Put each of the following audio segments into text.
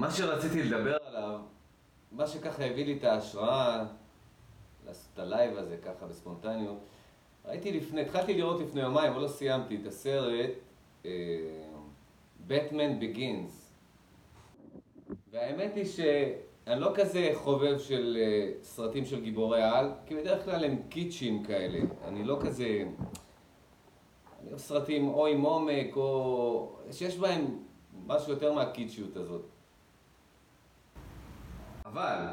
מה שרציתי לדבר עליו, מה שככה הביא לי את ההשראה לעשות את ה live הזה ככה בספונטניות, ראיתי לפני, התחלתי לראות לפני יומיים, אבל לא סיימתי, את הסרט Batman אה, Begins. והאמת היא שאני לא כזה חובב של אה, סרטים של גיבורי על, כי בדרך כלל הם קיצ'ים כאלה. אני לא כזה... אני אוהב סרטים או עם עומק, או... שיש בהם משהו יותר מהקיצ'יות הזאת. אבל,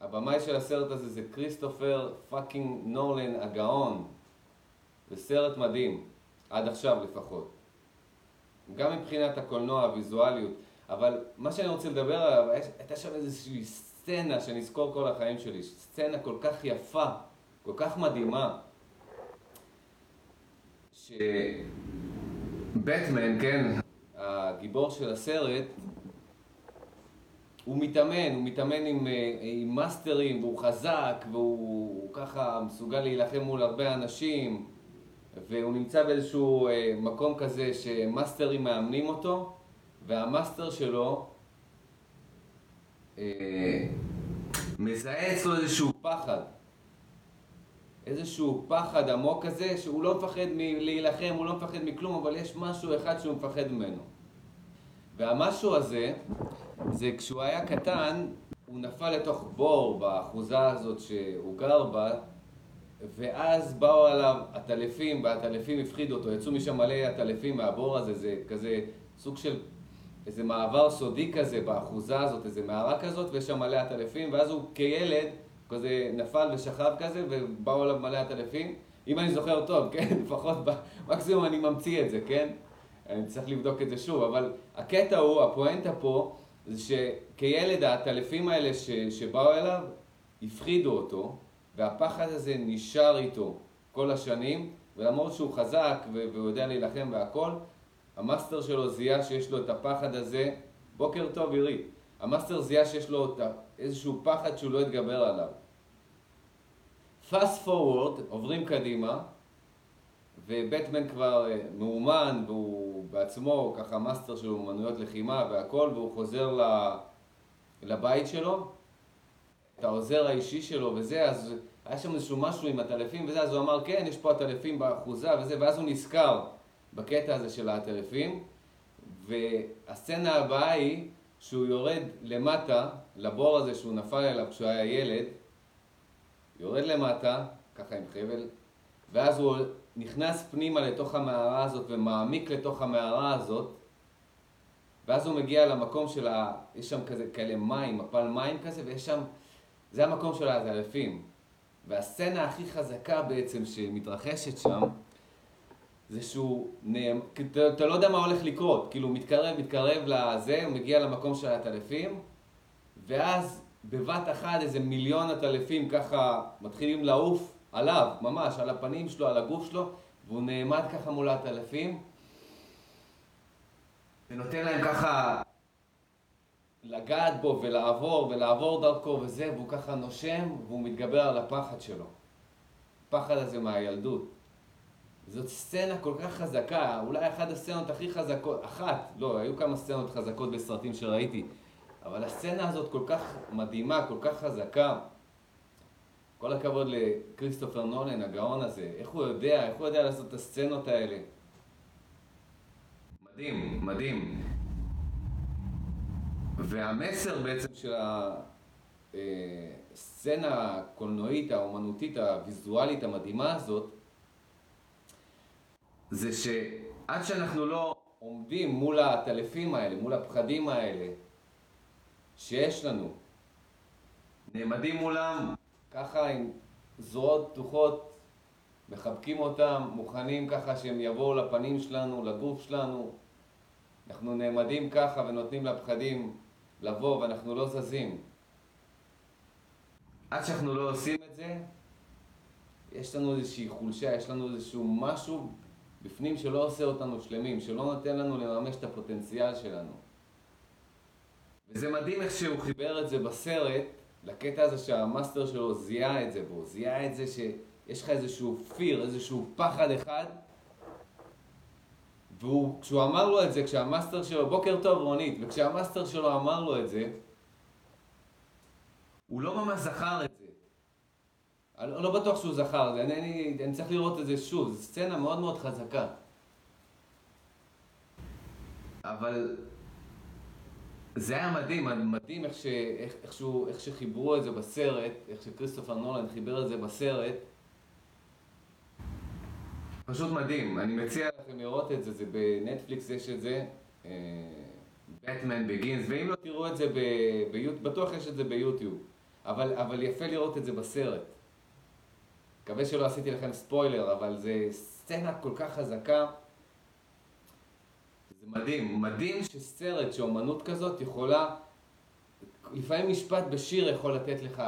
הבמאי של הסרט הזה זה כריסטופר פאקינג נורלן הגאון. זה סרט מדהים, עד עכשיו לפחות. גם מבחינת הקולנוע, הוויזואליות. אבל מה שאני רוצה לדבר עליו, הייתה שם איזושהי סצנה שאני אזכור כל החיים שלי. סצנה כל כך יפה, כל כך מדהימה. שבטמן, כן, הגיבור של הסרט, הוא מתאמן, הוא מתאמן עם, אה, עם מאסטרים, והוא חזק, והוא ככה מסוגל להילחם מול הרבה אנשים, והוא נמצא באיזשהו אה, מקום כזה שמאסטרים מאמנים אותו, והמאסטר שלו אה, מזהה אצלו איזשהו פחד. איזשהו פחד עמוק כזה, שהוא לא מפחד מלהילחם, הוא לא מפחד מכלום, אבל יש משהו אחד שהוא מפחד ממנו. והמשהו הזה, זה כשהוא היה קטן, הוא נפל לתוך בור באחוזה הזאת שהוא גר בה, ואז באו עליו עטלפים, והעטלפים הפחידו אותו, יצאו משם מלא עטלפים מהבור הזה, זה כזה סוג של איזה מעבר סודי כזה באחוזה הזאת, איזה מערה כזאת, ויש שם מלא עטלפים, ואז הוא כילד כזה נפל ושכב כזה, ובאו עליו מלא עטלפים. אם אני זוכר טוב, כן? לפחות במקסימום אני ממציא את זה, כן? אני צריך לבדוק את זה שוב, אבל הקטע הוא, הפואנטה פה, זה שכילד העטלפים האלה ש, שבאו אליו, הפחידו אותו, והפחד הזה נשאר איתו כל השנים, ולמרות שהוא חזק והוא יודע להילחם והכל, המאסטר שלו זיהה שיש לו את הפחד הזה, בוקר טוב עירית, המאסטר זיהה שיש לו איזשהו פחד שהוא לא יתגבר עליו. fast forward, עוברים קדימה, ובטמן כבר אה, מאומן, והוא בעצמו ככה מאסטר של אומנויות לחימה והכל, והוא חוזר לבית שלו, את העוזר האישי שלו וזה, אז היה שם איזשהו משהו עם העטלפים וזה, אז הוא אמר, כן, יש פה עטלפים באחוזה וזה, ואז הוא נזכר בקטע הזה של הטלפים, והסצנה הבאה היא שהוא יורד למטה, לבור הזה שהוא נפל אליו כשהוא היה ילד, יורד למטה, ככה עם חבל, ואז הוא נכנס פנימה לתוך המערה הזאת ומעמיק לתוך המערה הזאת, ואז הוא מגיע למקום של ה... יש שם כזה, כאלה מים, מפל מים כזה, ויש שם... זה המקום של האלפים. והסצנה הכי חזקה בעצם שמתרחשת שם, זה שהוא נאמ... אתה, אתה לא יודע מה הולך לקרות, כאילו הוא מתקרב, מתקרב לזה, הוא מגיע למקום של העטלפים, ואז בבת אחת איזה מיליון עטלפים ככה מתחילים לעוף עליו, ממש, על הפנים שלו, על הגוף שלו, והוא נעמד ככה מול העטלפים, ונותן להם ככה לגעת בו ולעבור ולעבור דרכו וזה, והוא ככה נושם והוא מתגבר על הפחד שלו. הפחד הזה מהילדות. זאת סצנה כל כך חזקה, אולי אחת הסצנות הכי חזקות, אחת, לא, היו כמה סצנות חזקות בסרטים שראיתי, אבל הסצנה הזאת כל כך מדהימה, כל כך חזקה. כל הכבוד לכריסטופר נולן, הגאון הזה, איך הוא יודע, איך הוא יודע לעשות את הסצנות האלה. מדהים, מדהים. והמסר בעצם של הסצנה הקולנועית, האומנותית, הוויזואלית המדהימה הזאת, זה שעד שאנחנו לא עומדים מול הטלפים האלה, מול הפחדים האלה שיש לנו, נעמדים מולם ככה עם זרועות פתוחות, מחבקים אותם, מוכנים ככה שהם יבואו לפנים שלנו, לגוף שלנו, אנחנו נעמדים ככה ונותנים לפחדים לבוא ואנחנו לא זזים. עד שאנחנו לא עושים את זה, יש לנו איזושהי חולשה, יש לנו איזשהו משהו בפנים שלא עושה אותנו שלמים, שלא נותן לנו לממש את הפוטנציאל שלנו. וזה מדהים איך שהוא חיבר את זה בסרט, לקטע הזה שהמאסטר שלו זיהה את זה בו, זיהה את זה שיש לך איזשהו פיר, איזשהו פחד אחד, וכשהוא אמר לו את זה, כשהמאסטר שלו, בוקר טוב רונית, וכשהמאסטר שלו אמר לו את זה, הוא לא ממש זכר את זה. אני לא בטוח שהוא זכר, אני, אני, אני צריך לראות את זה שוב, זו סצנה מאוד מאוד חזקה. אבל זה היה מדהים, מדהים איך, ש, איך, שהוא, איך שחיברו את זה בסרט, איך שכריסטופר נולן חיבר את זה בסרט. פשוט מדהים, אני מציע לכם לראות את זה, זה בנטפליקס יש את זה, בטמן uh, בגינס, ואם לא תראו את זה ביוטיוב, בטוח יש את זה ביוטיוב, אבל, אבל יפה לראות את זה בסרט. מקווה שלא עשיתי לכם ספוילר, אבל זה סצנה כל כך חזקה. זה מדהים, מדהים שסרט, שאומנות כזאת יכולה, לפעמים משפט בשיר יכול לתת לך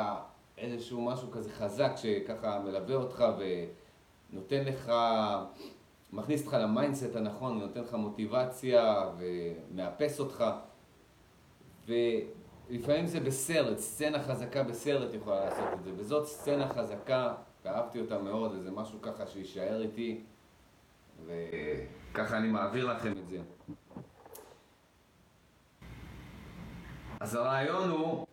איזשהו משהו כזה חזק שככה מלווה אותך ונותן לך, מכניס אותך ל mindset הנכון, ונותן לך מוטיבציה ומאפס אותך. ולפעמים זה בסרט, סצנה חזקה בסרט יכולה לעשות את זה, וזאת סצנה חזקה, ואהבתי אותה מאוד, וזה משהו ככה שיישאר איתי. וככה אני מעביר לכם את זה. אז הרעיון הוא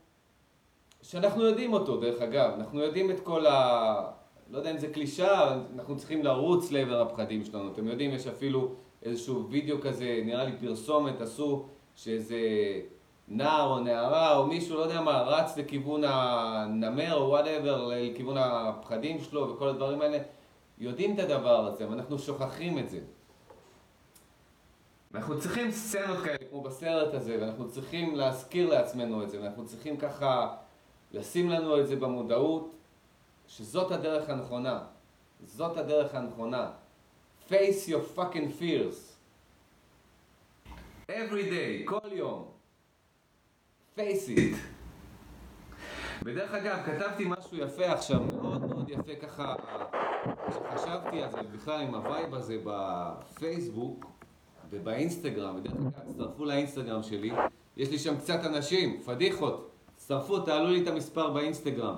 שאנחנו יודעים אותו, דרך אגב, אנחנו יודעים את כל ה... לא יודע אם זה קלישאה, אנחנו צריכים לרוץ לעבר הפחדים שלנו. אתם יודעים, יש אפילו איזשהו וידאו כזה, נראה לי פרסומת, עשו שאיזה נער או נערה או מישהו, לא יודע מה, רץ לכיוון הנמר או whatever, לכיוון הפחדים שלו וכל הדברים האלה. יודעים את הדבר הזה, אבל אנחנו שוכחים את זה. ואנחנו צריכים סצנות כאלה כמו בסרט הזה, ואנחנו צריכים להזכיר לעצמנו את זה, ואנחנו צריכים ככה לשים לנו את זה במודעות, שזאת הדרך הנכונה. זאת הדרך הנכונה. face your fucking fears. every day, כל יום. face it. ודרך אגב, כתבתי משהו יפה עכשיו, מאוד מאוד יפה ככה, כשחשבתי על זה, בכלל עם ה vibe הזה בפייסבוק ובאינסטגרם, תצטרפו לאינסטגרם שלי, יש לי שם קצת אנשים, פדיחות, תצטרפו, תעלו לי את המספר באינסטגרם.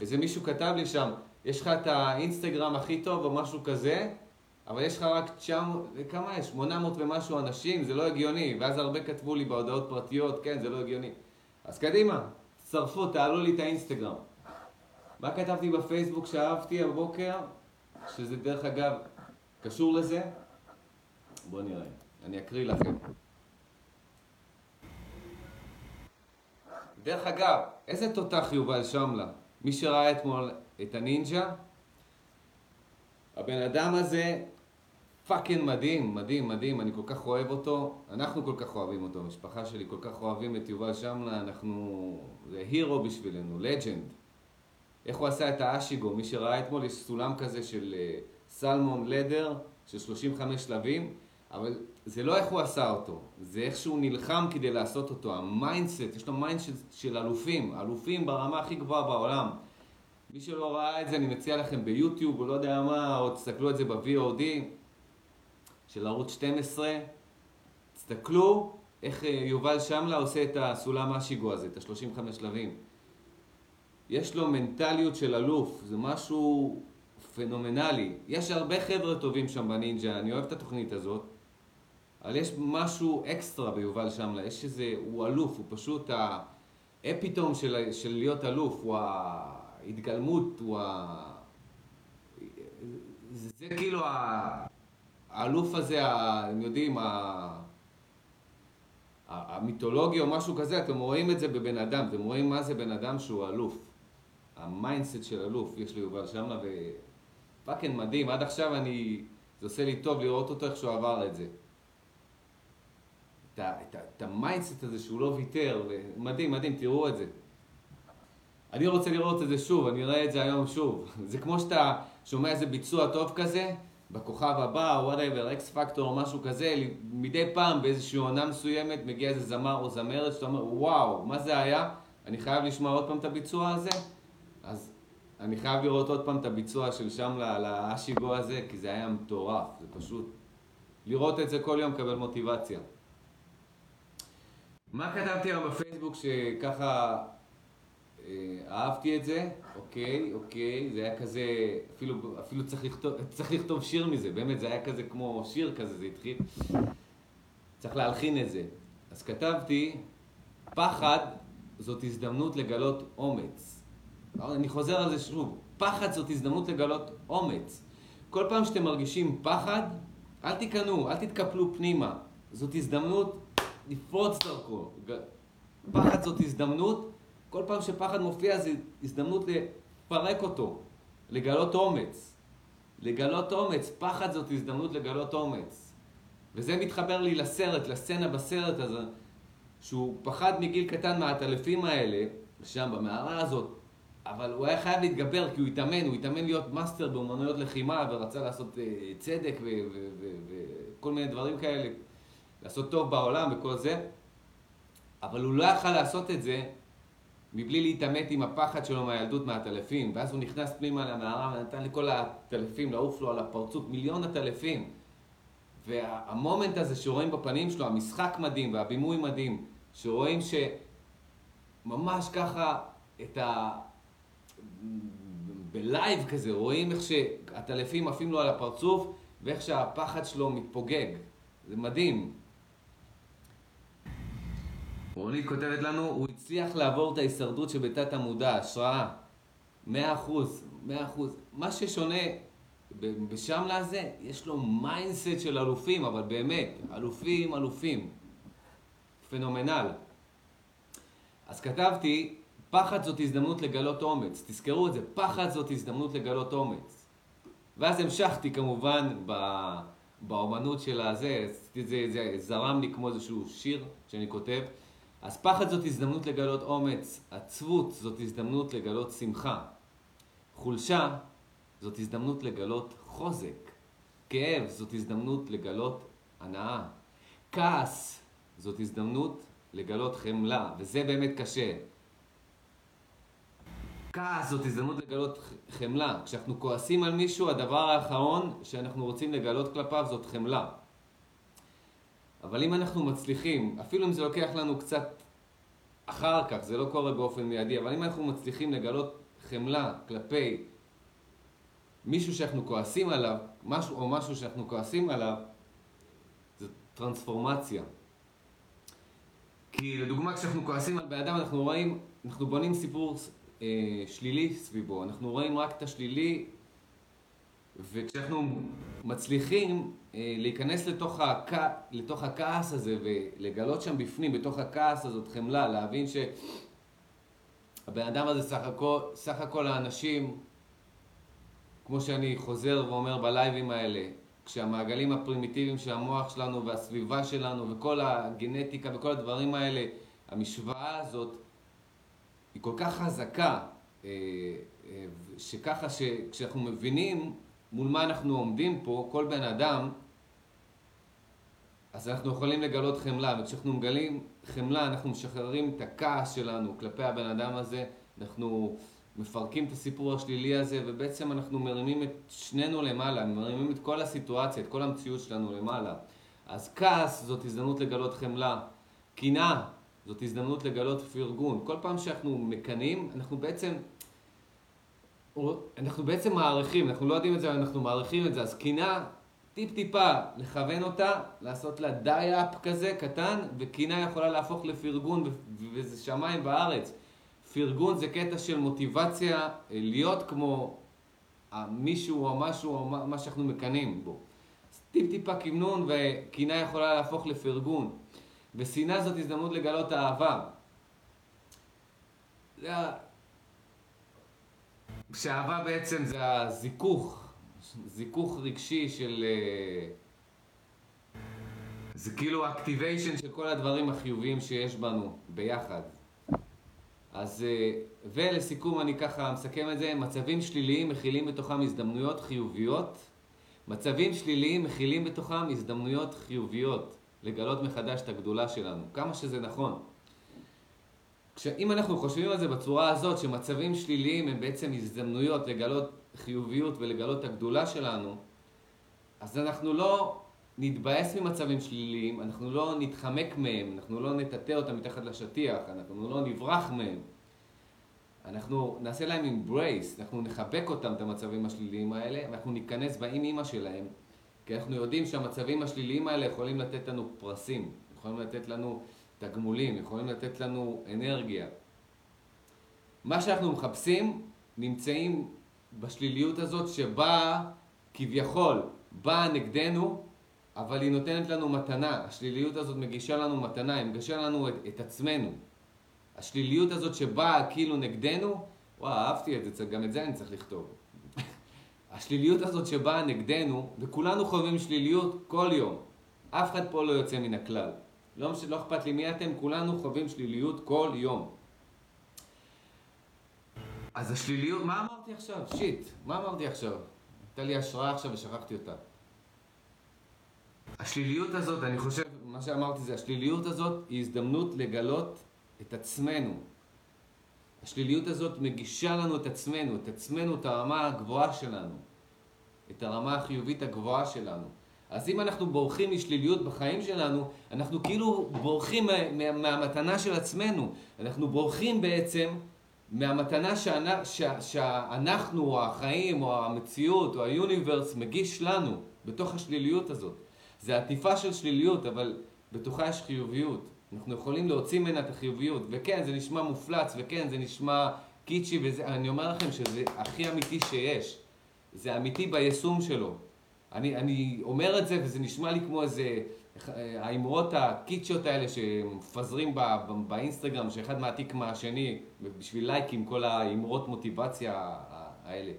איזה מישהו כתב לי שם, יש לך את האינסטגרם הכי טוב או משהו כזה, אבל יש לך רק 900, כמה יש? 800 ומשהו אנשים, זה לא הגיוני. ואז הרבה כתבו לי בהודעות פרטיות, כן, זה לא הגיוני. אז קדימה, צרפו, תעלו לי את האינסטגרם. מה כתבתי בפייסבוק שאהבתי הבוקר? שזה דרך אגב קשור לזה? בואו נראה, אני אקריא לכם. דרך אגב, איזה תותח יובל שמלא? מי שראה אתמול את הנינג'ה, הבן אדם הזה fucking מדהים, מדהים, מדהים, אני כל כך אוהב אותו, אנחנו כל כך אוהבים אותו, המשפחה שלי כל כך אוהבים את יובל שמלא, אנחנו, זה hero בשבילנו, legend. איך הוא עשה את האשיגה, מי שראה אתמול, יש סולם כזה של uh, salmon ladder, של 35 שלבים, אבל זה לא איך הוא עשה אותו, זה איך שהוא נלחם כדי לעשות אותו, ה mindset, יש לו mindset של אלופים, אלופים ברמה הכי גבוהה בעולם. מי שלא ראה את זה, אני מציע לכם ביוטיוב, או לא יודע מה, או תסתכלו את זה ב-VOD. של ערוץ 12, תסתכלו איך אה, יובל שמלה עושה את הסולם אשיגו הזה, את ה-35 שלבים. יש לו מנטליות של אלוף, זה משהו פנומנלי. יש הרבה חבר'ה טובים שם בנינג'ה, אני אוהב את התוכנית הזאת, אבל יש משהו אקסטרה ביובל שמלה, יש איזה, הוא אלוף, הוא פשוט האפיתום של, של להיות אלוף, הוא ההתגלמות, הוא ה... זה, זה כאילו ה... האלוף הזה, אתם יודעים, המיתולוגיה או משהו כזה, אתם רואים את זה בבן אדם, אתם רואים מה זה בן אדם שהוא אלוף. ה mindset של אלוף, יש ליובל שמלא, ו fucking מדהים, עד עכשיו אני, זה עושה לי טוב לראות אותו איך שהוא עבר את זה. את, את, את ה mindset הזה שהוא לא ויתר, מדהים, מדהים, תראו את זה. אני רוצה לראות את זה שוב, אני אראה את זה היום שוב. זה כמו שאתה שומע איזה ביצוע טוב כזה, בכוכב הבא, whatever, אקס פקטור או משהו כזה, מדי פעם באיזושהי עונה מסוימת מגיע איזה זמר או זמרת שאתה אומר, וואו, מה זה היה? אני חייב לשמוע עוד פעם את הביצוע הזה? אז אני חייב לראות עוד פעם את הביצוע של שמלא שיגע הזה, כי זה היה מטורף, זה פשוט... לראות את זה כל יום מקבל מוטיבציה. מה כתבתי היום בפייסבוק שככה אהבתי את זה, אוקיי, אוקיי, זה היה כזה, אפילו, אפילו צריך, לכתוב, צריך לכתוב שיר מזה, באמת, זה היה כזה כמו שיר כזה, זה התחיל. צריך להלחין את זה. אז כתבתי, פחד זאת הזדמנות לגלות אומץ. אני חוזר על זה שוב, פחד זאת הזדמנות לגלות אומץ. כל פעם שאתם מרגישים פחד, אל תיכנעו, אל תתקפלו פנימה. זאת הזדמנות לפרוץ דרך. פחד זאת הזדמנות, כל פעם שפחד מופיע זו הזדמנות לפרק אותו, לגלות אומץ. לגלות אומץ, פחד זאת הזדמנות לגלות אומץ. וזה מתחבר לי לסרט, לסצנה בסרט הזה, שהוא פחד מגיל קטן מהעטלפים האלה, שם במערה הזאת, אבל הוא היה חייב להתגבר כי הוא התאמן, הוא התאמן להיות מאסטר באומנויות לחימה ורצה לעשות uh, צדק וכל מיני דברים כאלה, לעשות טוב בעולם וכל זה, אבל הוא לא יכל לעשות את זה מבלי להתעמת עם הפחד שלו מהילדות מהטלפים, ואז הוא נכנס פנימה למערה ונתן לכל הטלפים לעוף לו על הפרצוף, מיליון הטלפים. והמומנט הזה שרואים בפנים שלו, המשחק מדהים והבימוי מדהים, שרואים שממש ככה את ה... בלייב כזה, רואים איך שהעטלפים עפים לו על הפרצוף ואיך שהפחד שלו מתפוגג. זה מדהים. רונית כותבת לנו, הוא הצליח לעבור את ההישרדות שבתת המודע, השראה. מאה אחוז, מאה אחוז. מה ששונה בשמלא זה, יש לו mindset של אלופים, אבל באמת, אלופים, אלופים. phenomenal. אז כתבתי, פחד זאת הזדמנות לגלות אומץ. תזכרו את זה, פחד זאת הזדמנות לגלות אומץ. ואז המשכתי כמובן באומנות של הזה, זה, זה זרם לי כמו איזשהו שיר שאני כותב. אז פחד זאת הזדמנות לגלות אומץ, עצבות זאת הזדמנות לגלות שמחה. חולשה זאת הזדמנות לגלות חוזק. כאב זאת הזדמנות לגלות הנאה. כעס זאת הזדמנות לגלות חמלה, וזה באמת קשה. כעס זאת הזדמנות לגלות חמלה. כשאנחנו כועסים על מישהו, הדבר האחרון שאנחנו רוצים לגלות כלפיו זאת חמלה. אבל אם אנחנו מצליחים, אפילו אם זה לוקח לנו קצת אחר כך, זה לא קורה באופן מיידי, אבל אם אנחנו מצליחים לגלות חמלה כלפי מישהו שאנחנו כועסים עליו, משהו או משהו שאנחנו כועסים עליו, זה טרנספורמציה. כי לדוגמה כשאנחנו כועסים על בן אדם אנחנו רואים, אנחנו בונים סיפור אה, שלילי סביבו, אנחנו רואים רק את השלילי וכשאנחנו מצליחים אה, להיכנס לתוך, הכ... לתוך הכעס הזה ולגלות שם בפנים, בתוך הכעס הזאת חמלה, להבין שהבן אדם הזה סך הכל, סך הכל האנשים, כמו שאני חוזר ואומר בלייבים האלה, כשהמעגלים הפרימיטיביים של המוח שלנו והסביבה שלנו וכל הגנטיקה וכל הדברים האלה, המשוואה הזאת היא כל כך חזקה, אה, אה, שככה שכשאנחנו מבינים מול מה אנחנו עומדים פה, כל בן אדם, אז אנחנו יכולים לגלות חמלה, וכשאנחנו מגלים חמלה אנחנו משחררים את הכעס שלנו כלפי הבן אדם הזה, אנחנו מפרקים את הסיפור השלילי הזה, ובעצם אנחנו מרימים את שנינו למעלה, מרימים את כל הסיטואציה, את כל המציאות שלנו למעלה. אז כעס זאת הזדמנות לגלות חמלה, קנאה זאת הזדמנות לגלות פרגון. כל פעם שאנחנו מקנאים, אנחנו בעצם אנחנו בעצם מעריכים, אנחנו לא יודעים את זה, אנחנו מעריכים את זה, אז קינה, טיפ-טיפה לכוון אותה, לעשות לה די-אפ כזה קטן, וקינה יכולה להפוך לפרגון, וזה שמיים בארץ. פרגון זה קטע של מוטיבציה אה, להיות כמו מישהו או משהו או מה שאנחנו מקנאים בו. אז טיפ-טיפה כמנון וקינה יכולה להפוך לפרגון. ושנאה זאת הזדמנות לגלות אהבה. שאהבה בעצם זה הזיכוך, זיכוך רגשי של... אה, זה כאילו אקטיביישן של כל הדברים החיוביים שיש בנו ביחד. אז, אה, ולסיכום אני ככה מסכם את זה, מצבים שליליים מכילים בתוכם הזדמנויות חיוביות. מצבים שליליים מכילים בתוכם הזדמנויות חיוביות לגלות מחדש את הגדולה שלנו, כמה שזה נכון. אם אנחנו חושבים על זה בצורה הזאת, שמצבים שליליים הם בעצם הזדמנויות לגלות חיוביות ולגלות את הגדולה שלנו, אז אנחנו לא נתבאס ממצבים שליליים, אנחנו לא נתחמק מהם, אנחנו לא נטאטא אותם מתחת לשטיח, אנחנו לא נברח מהם. אנחנו נעשה להם embrace, אנחנו נחבק אותם, את המצבים השליליים האלה, ואנחנו ניכנס באם אימא שלהם, כי אנחנו יודעים שהמצבים השליליים האלה יכולים לתת לנו פרסים, יכולים לתת לנו תגמולים, יכולים לתת לנו אנרגיה. מה שאנחנו מחפשים נמצאים בשליליות הזאת שבאה כביכול, באה נגדנו, אבל היא נותנת לנו מתנה. השליליות הזאת מגישה לנו מתנה, היא מגישה לנו את, את עצמנו. השליליות הזאת שבאה כאילו נגדנו, וואו, אהבתי את זה, גם את זה אני צריך לכתוב. השליליות הזאת שבאה נגדנו, וכולנו חווים שליליות כל יום. אף אחד פה לא יוצא מן הכלל. לא, לא אכפת לי מי אתם, כולנו חווים שליליות כל יום. אז השליליות, מה אמרתי עכשיו? שיט, מה אמרתי עכשיו? הייתה לי השראה עכשיו ושכחתי אותה. השליליות הזאת, אני חושב, מה שאמרתי זה, השליליות הזאת היא הזדמנות לגלות את עצמנו. השליליות הזאת מגישה לנו את עצמנו, את עצמנו, את הרמה הגבוהה שלנו, את הרמה החיובית הגבוהה שלנו. אז אם אנחנו בורחים משליליות בחיים שלנו, אנחנו כאילו בורחים מה, מה, מהמתנה של עצמנו. אנחנו בורחים בעצם מהמתנה שאנ, ש, שאנחנו, או החיים, או המציאות, או היוניברס מגיש לנו, בתוך השליליות הזאת. זה עטיפה של שליליות, אבל בתוכה יש חיוביות. אנחנו יכולים להוציא ממנה את החיוביות. וכן, זה נשמע מופלץ, וכן, זה נשמע קיצ'י, ואני אומר לכם שזה הכי אמיתי שיש. זה אמיתי ביישום שלו. אני, אני אומר את זה וזה נשמע לי כמו איזה, האמרות הקיצ'יות האלה שמפזרים בא, באינסטגרם, שאחד מעתיק מהשני בשביל לייקים, כל האמרות מוטיבציה האלה.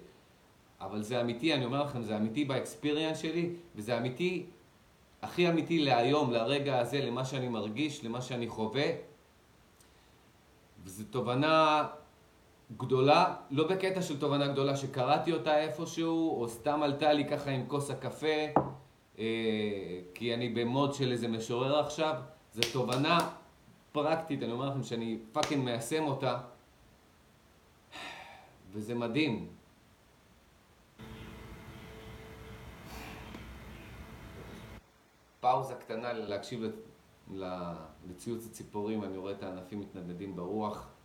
אבל זה אמיתי, אני אומר לכם, זה אמיתי באקספיריאנס שלי, וזה אמיתי, הכי אמיתי להיום, לרגע הזה, למה שאני מרגיש, למה שאני חווה. וזו תובנה גדולה, לא בקטע של תובנה גדולה שקראתי אותה איפשהו, או סתם עלתה לי ככה עם כוס הקפה, אה, כי אני במוד של איזה משורר עכשיו, זו תובנה פרקטית, אני אומר לכם שאני פאקינג מיישם אותה, וזה מדהים. פאוזה קטנה להקשיב לציוץ הציפורים, אני רואה את הענפים מתנדנדים ברוח.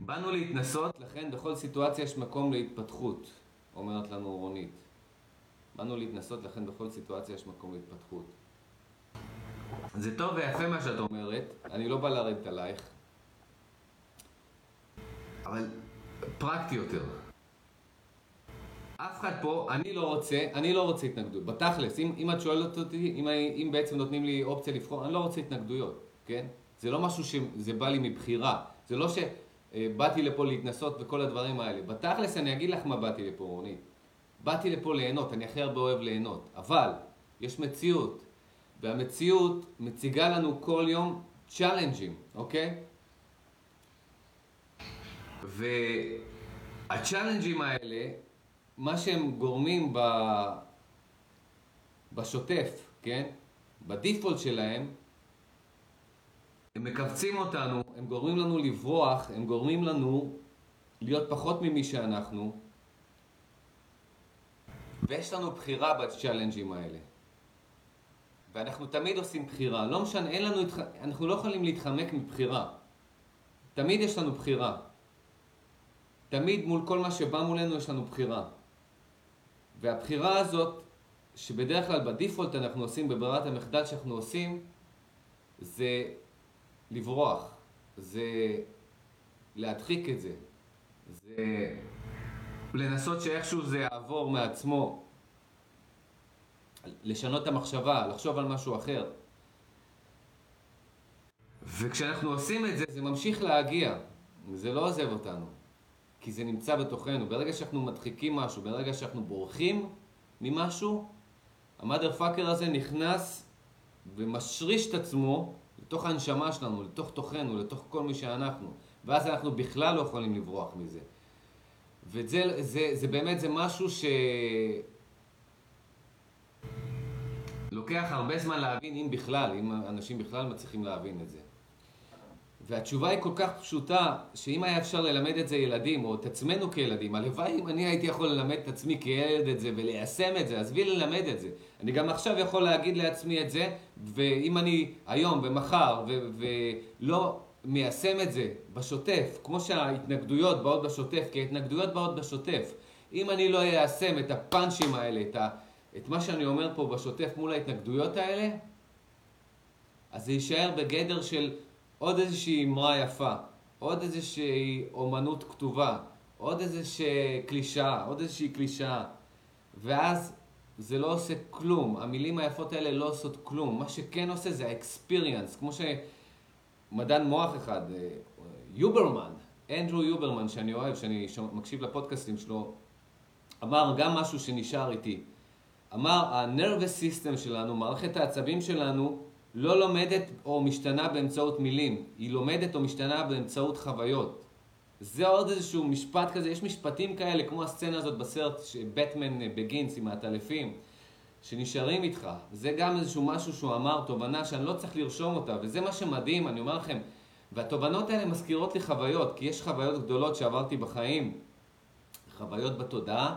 באנו להתנסות, לכן בכל סיטואציה יש מקום להתפתחות, אומרת לנו רונית. באנו להתנסות, לכן בכל סיטואציה יש מקום להתפתחות. זה טוב ויפה מה שאת אומרת, אני לא בא לרדת עלייך, אבל פרקטי יותר. אף אחד פה, אני לא רוצה, אני לא רוצה התנגדות. בתכלס, אם, אם את שואלת אותי, אם, אם בעצם נותנים לי אופציה לבחור, אני לא רוצה התנגדויות, כן? זה לא משהו שזה בא לי מבחירה. זה לא שבאתי לפה להתנסות וכל הדברים האלה. בתכלס אני אגיד לך מה באתי לפה, רונית. באתי לפה ליהנות, אני הכי הרבה אוהב ליהנות. אבל, יש מציאות. והמציאות מציגה לנו כל יום challengeים, אוקיי? וה challengeים האלה מה שהם גורמים ב... בשוטף, כן? בדיפולט שלהם, הם מכווצים אותנו, הם גורמים לנו לברוח, הם גורמים לנו להיות פחות ממי שאנחנו, ויש לנו בחירה בצ'אלנג'ים האלה. ואנחנו תמיד עושים בחירה, לא משנה, אין לנו, אנחנו לא יכולים להתחמק מבחירה. תמיד יש לנו בחירה. תמיד מול כל מה שבא מולנו יש לנו בחירה. והבחירה הזאת, שבדרך כלל בדיפולט אנחנו עושים, בברירת המחדל שאנחנו עושים, זה לברוח, זה להדחיק את זה, זה לנסות שאיכשהו זה יעבור מעצמו, לשנות את המחשבה, לחשוב על משהו אחר. וכשאנחנו עושים את זה, זה ממשיך להגיע, זה לא עוזב אותנו. כי זה נמצא בתוכנו. ברגע שאנחנו מדחיקים משהו, ברגע שאנחנו בורחים ממשהו, המאדר פאקר הזה נכנס ומשריש את עצמו לתוך הנשמה שלנו, לתוך תוכנו, לתוך כל מי שאנחנו. ואז אנחנו בכלל לא יכולים לברוח מזה. וזה זה, זה באמת, זה משהו ש... לוקח הרבה זמן להבין, אם בכלל, אם אנשים בכלל מצליחים להבין את זה. והתשובה היא כל כך פשוטה, שאם היה אפשר ללמד את זה ילדים, או את עצמנו כילדים, הלוואי אם אני הייתי יכול ללמד את עצמי כילד את זה וליישם את זה, עזבי ללמד את זה. אני גם עכשיו יכול להגיד לעצמי את זה, ואם אני היום ומחר ולא מיישם את זה בשוטף, כמו שההתנגדויות באות בשוטף, כי ההתנגדויות באות בשוטף. אם אני לא איישם את הפאנצ'ים האלה, את, ה, את מה שאני אומר פה בשוטף מול ההתנגדויות האלה, אז זה יישאר בגדר של עוד איזושהי אמרה יפה, עוד איזושהי אומנות כתובה, עוד איזושהי קלישאה, עוד איזושהי קלישאה. ואז זה לא עושה כלום, המילים היפות האלה לא עושות כלום. מה שכן עושה זה האקספיריאנס, כמו שמדען מוח אחד, אה, יוברמן, אנדרו יוברמן, שאני אוהב, שאני מקשיב לפודקאסטים שלו, אמר גם משהו שנשאר איתי. אמר, ה-nervous system שלנו, מערכת העצבים שלנו, לא לומדת או משתנה באמצעות מילים, היא לומדת או משתנה באמצעות חוויות. זה עוד איזשהו משפט כזה, יש משפטים כאלה, כמו הסצנה הזאת בסרט בטמן בגינס עם העטלפים, שנשארים איתך. זה גם איזשהו משהו שהוא אמר, תובנה שאני לא צריך לרשום אותה, וזה מה שמדהים, אני אומר לכם. והתובנות האלה מזכירות לי חוויות, כי יש חוויות גדולות שעברתי בחיים, חוויות בתודעה,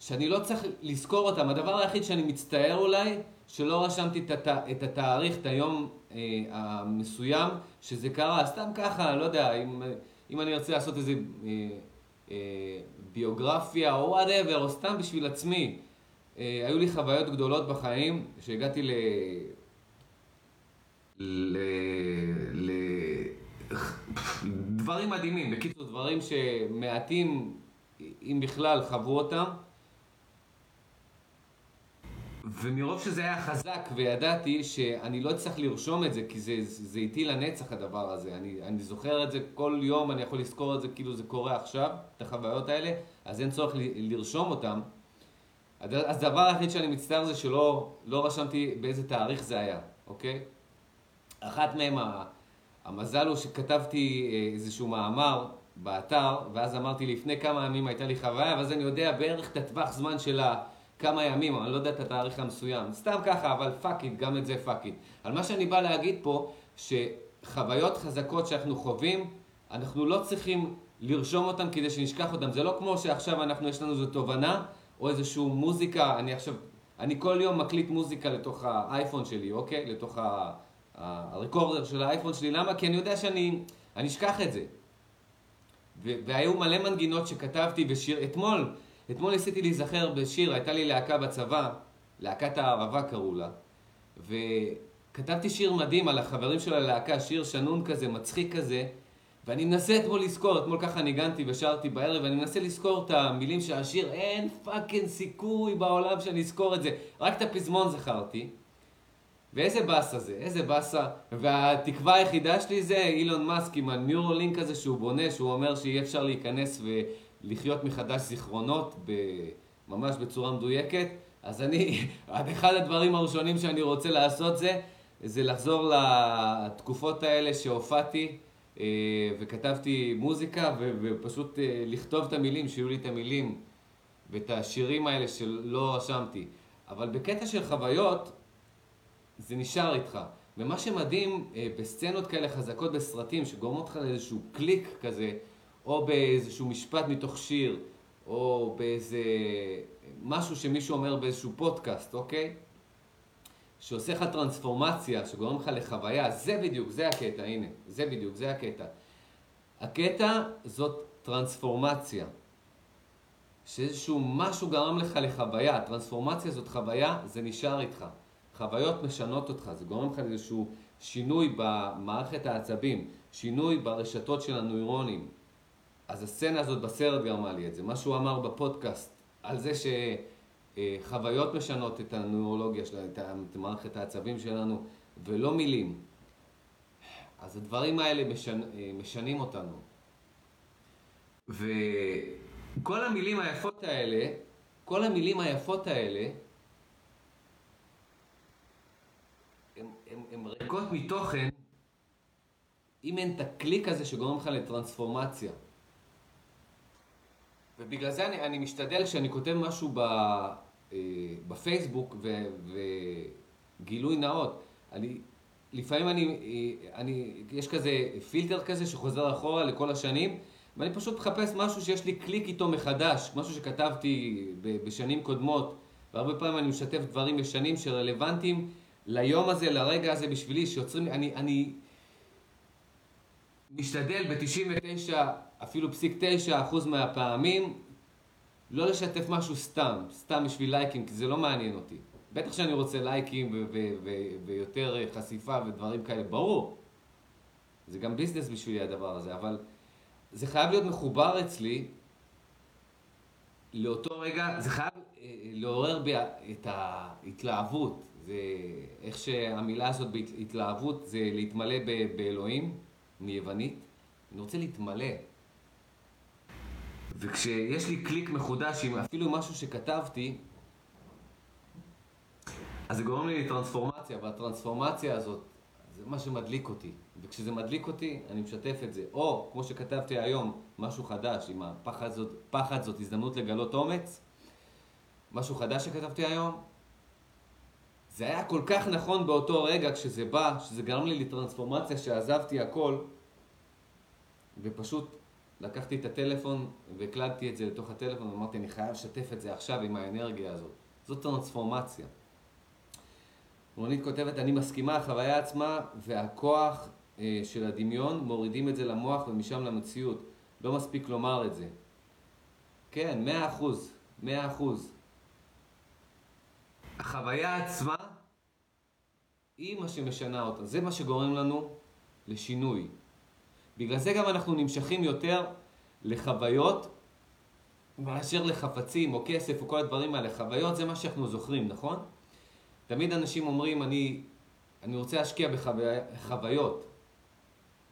שאני לא צריך לזכור אותן. הדבר היחיד שאני מצטער אולי, שלא רשמתי את, הת... את התאריך, את היום אה, המסוים שזה קרה, סתם ככה, לא יודע, אם, אם אני ארצה לעשות איזה אה, אה, ביוגרפיה או וואטאבר, או סתם בשביל עצמי. אה, היו לי חוויות גדולות בחיים, שהגעתי ל... ל... ל... דברים מדהימים, בקיצור דברים שמעטים, אם בכלל, חוו אותם. ומרוב שזה היה חזק וידעתי שאני לא אצטרך לרשום את זה כי זה, זה איתי לנצח הדבר הזה. אני, אני זוכר את זה כל יום, אני יכול לזכור את זה כאילו זה קורה עכשיו, את החוויות האלה, אז אין צורך ל, לרשום אותם. אז הדבר היחיד שאני מצטער זה שלא לא רשמתי באיזה תאריך זה היה, אוקיי? אחת מהם, המזל הוא שכתבתי אה, איזשהו מאמר באתר, ואז אמרתי לפני כמה ימים הייתה לי חוויה, ואז אני יודע בערך את הטווח זמן שלה. כמה ימים, אני לא יודע את התאריך המסוים. סתם ככה, אבל fuck it, גם את זה fuck it. על מה שאני בא להגיד פה, שחוויות חזקות שאנחנו חווים, אנחנו לא צריכים לרשום אותן כדי שנשכח אותן. זה לא כמו שעכשיו אנחנו, יש לנו איזו תובנה, או איזושהי מוזיקה, אני עכשיו, אני כל יום מקליט מוזיקה לתוך האייפון שלי, אוקיי? לתוך ה recorder של האייפון שלי. למה? כי אני יודע שאני אני אשכח את זה. והיו מלא מנגינות שכתבתי ושיר, אתמול אתמול ניסיתי להיזכר בשיר, הייתה לי להקה בצבא, להקת הערבה קראו לה, וכתבתי שיר מדהים על החברים של הלהקה, שיר שנון כזה, מצחיק כזה, ואני מנסה אתמול לזכור, אתמול ככה ניגנתי ושרתי בערב, ואני מנסה לזכור את המילים של השיר, אין fucking סיכוי בעולם שאני אזכור את זה, רק את הפזמון זכרתי. ואיזה באסה זה, איזה באסה. והתקווה היחידה שלי זה אילון מאסק עם הניורולינק הזה שהוא בונה, שהוא אומר שיהיה אפשר להיכנס ו... לחיות מחדש זיכרונות ממש בצורה מדויקת. אז אני, אחד הדברים הראשונים שאני רוצה לעשות זה, זה לחזור לתקופות האלה שהופעתי אה, וכתבתי מוזיקה ופשוט אה, לכתוב את המילים, שיהיו לי את המילים ואת השירים האלה שלא רשמתי. אבל בקטע של חוויות, זה נשאר איתך. ומה שמדהים אה, בסצנות כאלה חזקות בסרטים, שגורמות לך לאיזשהו קליק כזה, או באיזשהו משפט מתוך שיר, או באיזה משהו שמישהו אומר באיזשהו פודקאסט, אוקיי? שעושה לך טרנספורמציה, שגורם לך לחוויה, זה בדיוק, זה הקטע, הנה, זה בדיוק, זה הקטע. הקטע זאת טרנספורמציה. שאיזשהו משהו גרם לך לחוויה, טרנספורמציה זאת חוויה, זה נשאר איתך. חוויות משנות אותך, זה גורם לך לאיזשהו שינוי במערכת העצבים, שינוי ברשתות של הנוירונים, אז הסצנה הזאת בסרט גרמה לי את זה. מה שהוא אמר בפודקאסט על זה שחוויות משנות את הנוירולוגיה שלנו, את מערכת העצבים שלנו, ולא מילים. אז הדברים האלה משנ... משנים אותנו. וכל המילים היפות האלה, כל המילים היפות האלה, הן ריקות מתוכן אם אין את הקליק הזה שגורם לך לטרנספורמציה. ובגלל זה אני, אני משתדל כשאני כותב משהו ב, אה, בפייסבוק ו, וגילוי נאות, אני לפעמים אני, אני, יש כזה פילטר כזה שחוזר אחורה לכל השנים, ואני פשוט מחפש משהו שיש לי קליק איתו מחדש, משהו שכתבתי בשנים קודמות, והרבה פעמים אני משתף דברים ישנים שרלוונטיים ליום הזה, לרגע הזה בשבילי, שיוצרים, אני, אני משתדל ב-99, אפילו פסיק 9 אחוז מהפעמים, לא לשתף משהו סתם, סתם בשביל לייקים, כי זה לא מעניין אותי. בטח שאני רוצה לייקים ויותר חשיפה ודברים כאלה, ברור. זה גם ביזנס בשבילי הדבר הזה, אבל זה חייב להיות מחובר אצלי לאותו רגע, זה חייב אה, לעורר בי את ההתלהבות. זה איך שהמילה הזאת בהתלהבות זה להתמלא באלוהים, מיוונית. אני רוצה להתמלא. וכשיש לי קליק מחודש עם אפילו משהו שכתבתי, אז זה גורם לי לטרנספורמציה, והטרנספורמציה הזאת, זה מה שמדליק אותי. וכשזה מדליק אותי, אני משתף את זה. או, כמו שכתבתי היום, משהו חדש, עם הפחד זאת, פחד זאת הזדמנות לגלות אומץ. משהו חדש שכתבתי היום. זה היה כל כך נכון באותו רגע כשזה בא, שזה גרם לי לטרנספורמציה שעזבתי הכל, ופשוט לקחתי את הטלפון והקלדתי את זה לתוך הטלפון ואמרתי, אני חייב לשתף את זה עכשיו עם האנרגיה הזאת. זאת טרנספורמציה. רונית כותבת, אני מסכימה, החוויה עצמה והכוח אה, של הדמיון מורידים את זה למוח ומשם למציאות. לא מספיק לומר את זה. כן, מאה אחוז, מאה אחוז. החוויה עצמה היא מה שמשנה אותה. זה מה שגורם לנו לשינוי. בגלל זה גם אנחנו נמשכים יותר לחוויות מאשר לחפצים או כסף או כל הדברים האלה. חוויות זה מה שאנחנו זוכרים, נכון? תמיד אנשים אומרים, אני, אני רוצה להשקיע בחוויות.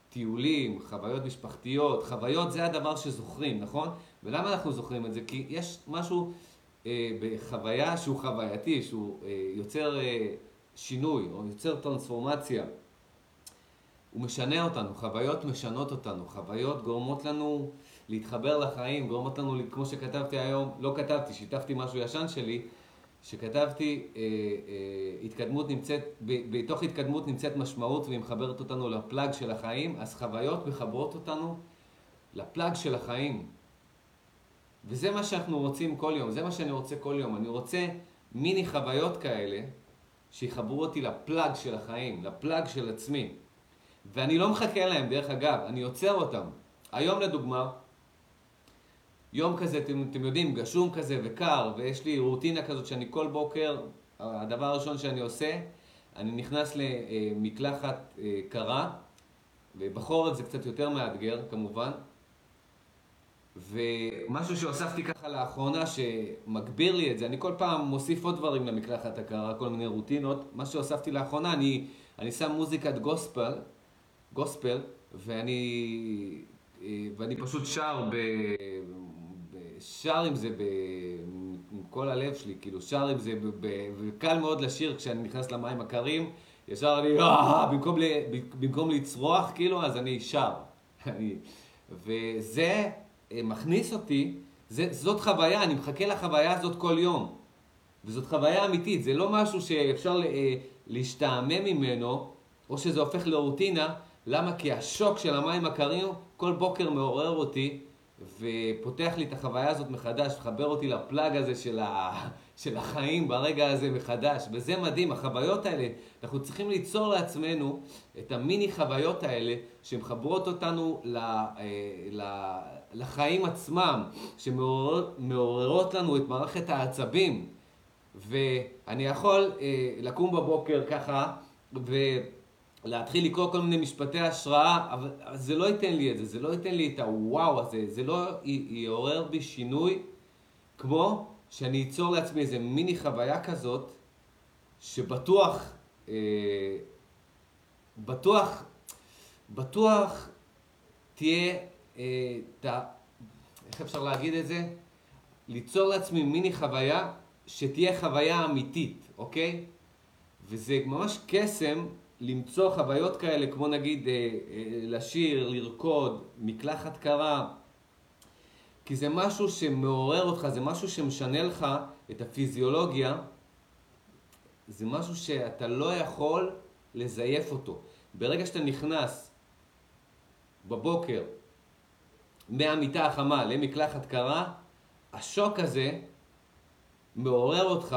טיולים, חוויות משפחתיות, חוויות זה הדבר שזוכרים, נכון? ולמה אנחנו זוכרים את זה? כי יש משהו אה, בחוויה שהוא חווייתי, שהוא אה, יוצר אה, שינוי או יוצר טרנספורמציה. הוא משנה אותנו, חוויות משנות אותנו, חוויות גורמות לנו להתחבר לחיים, גורמות לנו, כמו שכתבתי היום, לא כתבתי, שיתפתי משהו ישן שלי, שכתבתי, אה, אה, התקדמות נמצאת, בתוך התקדמות נמצאת משמעות והיא מחברת אותנו לפלאג של החיים, אז חוויות מחברות אותנו לפלאג של החיים. וזה מה שאנחנו רוצים כל יום, זה מה שאני רוצה כל יום. אני רוצה מיני חוויות כאלה שיחברו אותי לפלאג של החיים, לפלאג של עצמי. ואני לא מחכה להם, דרך אגב, אני עוצר אותם. היום לדוגמה, יום כזה, אתם, אתם יודעים, גשום כזה וקר, ויש לי רוטינה כזאת שאני כל בוקר, הדבר הראשון שאני עושה, אני נכנס למקלחת אה, קרה, ובחורף זה קצת יותר מאתגר כמובן, ומשהו שהוספתי ככה לאחרונה שמגביר לי את זה, אני כל פעם מוסיף עוד דברים למקלחת הקרה, כל מיני רוטינות, מה שהוספתי לאחרונה, אני, אני שם מוזיקת גוספל, גוספל, ואני, אה, ואני פשוט שר ב... שר עם זה ב... עם כל הלב שלי, כאילו שר עם זה, ב... וקל מאוד לשיר כשאני נכנס למים הקרים, ישר אני, אה, במקום, ל... במקום לצרוח, כאילו, אז אני שר. וזה אה, מכניס אותי, זה, זאת חוויה, אני מחכה לחוויה הזאת כל יום. וזאת חוויה אמיתית, זה לא משהו שאפשר אה, להשתעמם ממנו, או שזה הופך לרוטינה. למה? כי השוק של המים הקרים כל בוקר מעורר אותי, ופותח לי את החוויה הזאת מחדש, מחבר אותי לפלאג הזה של, ה... של החיים ברגע הזה מחדש. וזה מדהים, החוויות האלה, אנחנו צריכים ליצור לעצמנו את המיני חוויות האלה שמחברות אותנו ל... אה, ל... לחיים עצמם, שמעוררות לנו את מערכת העצבים. ואני יכול אה, לקום בבוקר ככה, ו... להתחיל לקרוא כל מיני משפטי השראה, אבל זה לא ייתן לי את זה, זה לא ייתן לי את הוואו הזה, זה לא יעורר בי שינוי כמו שאני אצור לעצמי איזה מיני חוויה כזאת, שבטוח, אה, בטוח, בטוח תהיה, אה, ת, איך אפשר להגיד את זה? ליצור לעצמי מיני חוויה שתהיה חוויה אמיתית, אוקיי? וזה ממש קסם למצוא חוויות כאלה, כמו נגיד אה, אה, לשיר, לרקוד, מקלחת קרה, כי זה משהו שמעורר אותך, זה משהו שמשנה לך את הפיזיולוגיה, זה משהו שאתה לא יכול לזייף אותו. ברגע שאתה נכנס בבוקר מהמיטה החמה למקלחת קרה, השוק הזה מעורר אותך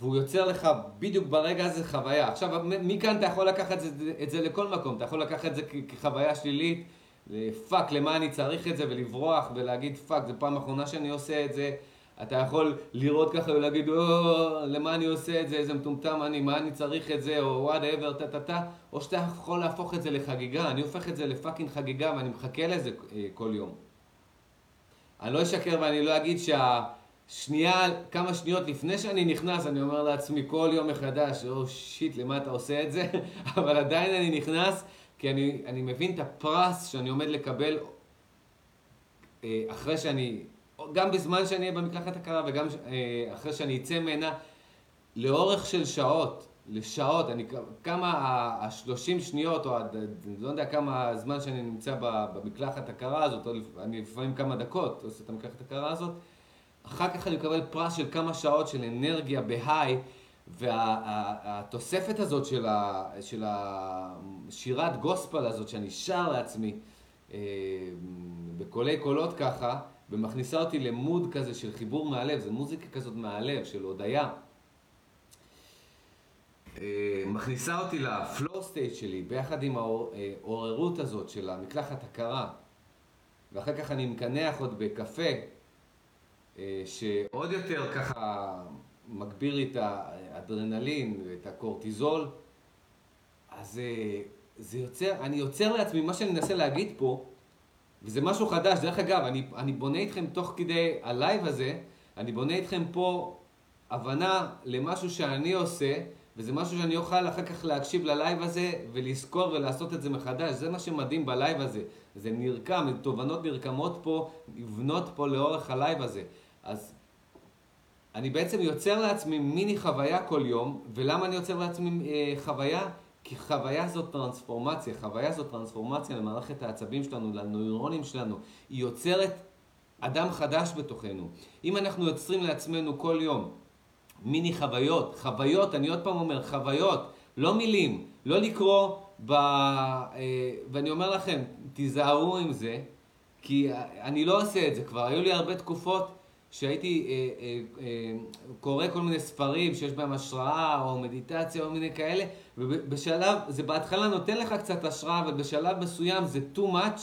והוא יוצר לך בדיוק ברגע הזה חוויה. עכשיו, מכאן אתה יכול לקחת את זה, את זה לכל מקום, אתה יכול לקחת את זה כחוויה שלילית, fuck, למה אני צריך את זה, ולברוח ולהגיד fuck, זו פעם אחרונה שאני עושה את זה. אתה יכול לראות ככה ולהגיד, או, למה אני עושה את זה, איזה מטומטם אני, מה אני צריך את זה, או whatever, טה טה טה, או שאתה יכול להפוך את זה לחגיגה. אני הופך את זה ל fucking חגיגה ואני מחכה לזה אה, כל יום. אני לא אשקר ואני לא אגיד שהשנייה, כמה שניות לפני שאני נכנס, אני אומר לעצמי כל יום מחדש, oh shit, למה אתה עושה את זה? אבל עדיין אני נכנס, כי אני, אני מבין את הפרס שאני עומד לקבל אה, אחרי שאני גם בזמן שאני אהיה במקלחת הקרה וגם אה, אחרי שאני אצא ממנה, לאורך של שעות, לשעות, אני, כמה ה-30 שניות, או אני לא יודע כמה הזמן שאני נמצא במקלחת הקרה הזאת, או אני לפעמים כמה דקות עושה את המקלחת הקרה הזאת, אחר כך אני מקבל פרס של כמה שעות של אנרגיה בהיי, והתוספת וה, הזאת של, ה, של השירת גוספל הזאת שאני שר לעצמי, אה, בקולי קולות ככה, ומכניסה אותי למוד כזה של חיבור מהלב, זו מוזיקה כזאת מהלב, של הודיה. אה, מכניסה אותי לפלואו סטייט שלי, ביחד עם העוררות הזאת של המקלחת הקרה, ואחר כך אני מקנח עוד בקפה, אה, שעוד יותר ככה מגביר את האדרנלין ואת הקורטיזול, אז אה, זה יוצר, אני יוצר לעצמי, מה שאני מנסה להגיד פה, וזה משהו חדש, דרך אגב, אני, אני בונה איתכם תוך כדי ה live הזה, אני בונה איתכם פה הבנה למשהו שאני עושה, וזה משהו שאני אוכל אחר כך להקשיב ל live הזה ולזכור ולעשות את זה מחדש. זה מה שמדהים ב live הזה. זה נרקם, תובנות נרקמות פה, נבנות פה לאורך ה live הזה. אז אני בעצם יוצר לעצמי מיני חוויה כל יום, ולמה אני יוצר לעצמי אה, חוויה? כי חוויה זאת טרנספורמציה, חוויה זאת טרנספורמציה למערכת העצבים שלנו, לנוירונים שלנו, היא יוצרת אדם חדש בתוכנו. אם אנחנו יוצרים לעצמנו כל יום מיני חוויות, חוויות, אני עוד פעם אומר, חוויות, לא מילים, לא לקרוא ב... אה, ואני אומר לכם, תיזהרו עם זה, כי אני לא עושה את זה כבר, היו לי הרבה תקופות שהייתי אה, אה, אה, קורא כל מיני ספרים שיש בהם השראה או מדיטציה או מיני כאלה, ובשלב, זה בהתחלה נותן לך קצת השראה, אבל בשלב מסוים זה too much,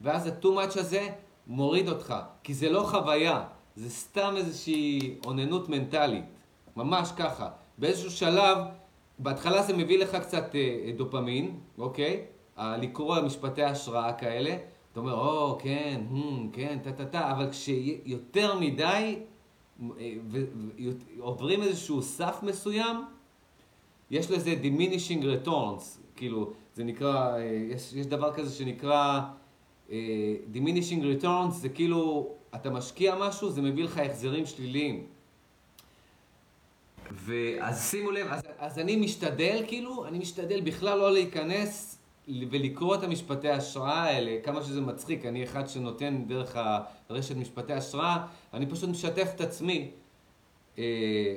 ואז ה-too much הזה מוריד אותך, כי זה לא חוויה, זה סתם איזושהי אוננות מנטלית, ממש ככה. באיזשהו שלב, בהתחלה זה מביא לך קצת אה, דופמין, אוקיי? לקרוא משפטי השראה כאלה, אתה אומר, או, כן, hmm, כן, טה-טה-טה, אבל כשיותר מדי אה, ועוברים איזשהו סף מסוים, יש לזה diminishing returns, כאילו, זה נקרא, אה, יש, יש דבר כזה שנקרא uh, diminishing returns, זה כאילו, אתה משקיע משהו, זה מביא לך החזרים שליליים. ואז שימו לב, אז, אז אני משתדל, כאילו, אני משתדל בכלל לא להיכנס ולקרוא את המשפטי ההשראה האלה, כמה שזה מצחיק, אני אחד שנותן דרך הרשת משפטי השראה, אני פשוט משתף את עצמי. אה,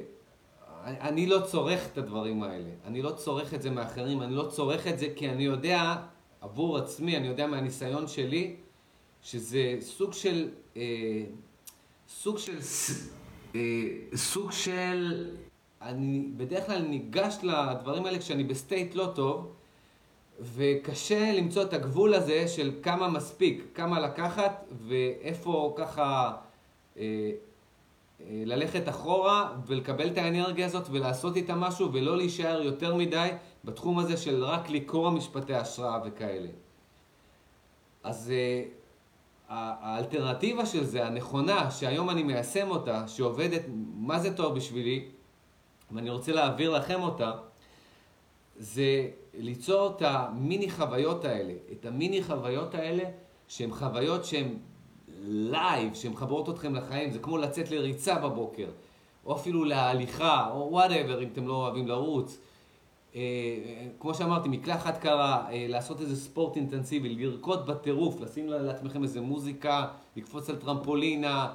אני לא צורך את הדברים האלה, אני לא צורך את זה מאחרים, אני לא צורך את זה כי אני יודע, עבור עצמי, אני יודע מהניסיון שלי, שזה סוג של, אה, סוג של, אה, סוג של, אני בדרך כלל ניגש לדברים האלה כשאני ב state לא טוב, וקשה למצוא את הגבול הזה של כמה מספיק, כמה לקחת ואיפה ככה אה, אה, ללכת אחורה ולקבל את האנרגיה הזאת ולעשות איתה משהו ולא להישאר יותר מדי בתחום הזה של רק לקרוא משפטי השראה וכאלה. אז אה, האלטרנטיבה של זה, הנכונה, שהיום אני מיישם אותה, שעובדת, מה זה טוב בשבילי, ואני רוצה להעביר לכם אותה, זה ליצור את המיני חוויות האלה, את המיני חוויות האלה שהן חוויות שהן live, שהן מחברות אתכם לחיים, זה כמו לצאת לריצה בבוקר, או אפילו להליכה, או whatever אם אתם לא אוהבים לרוץ. אה, כמו שאמרתי, מקלחת קרה, אה, לעשות איזה ספורט אינטנסיבי, לרקוד בטירוף, לשים לעצמכם איזה מוזיקה, לקפוץ על טרמפולינה,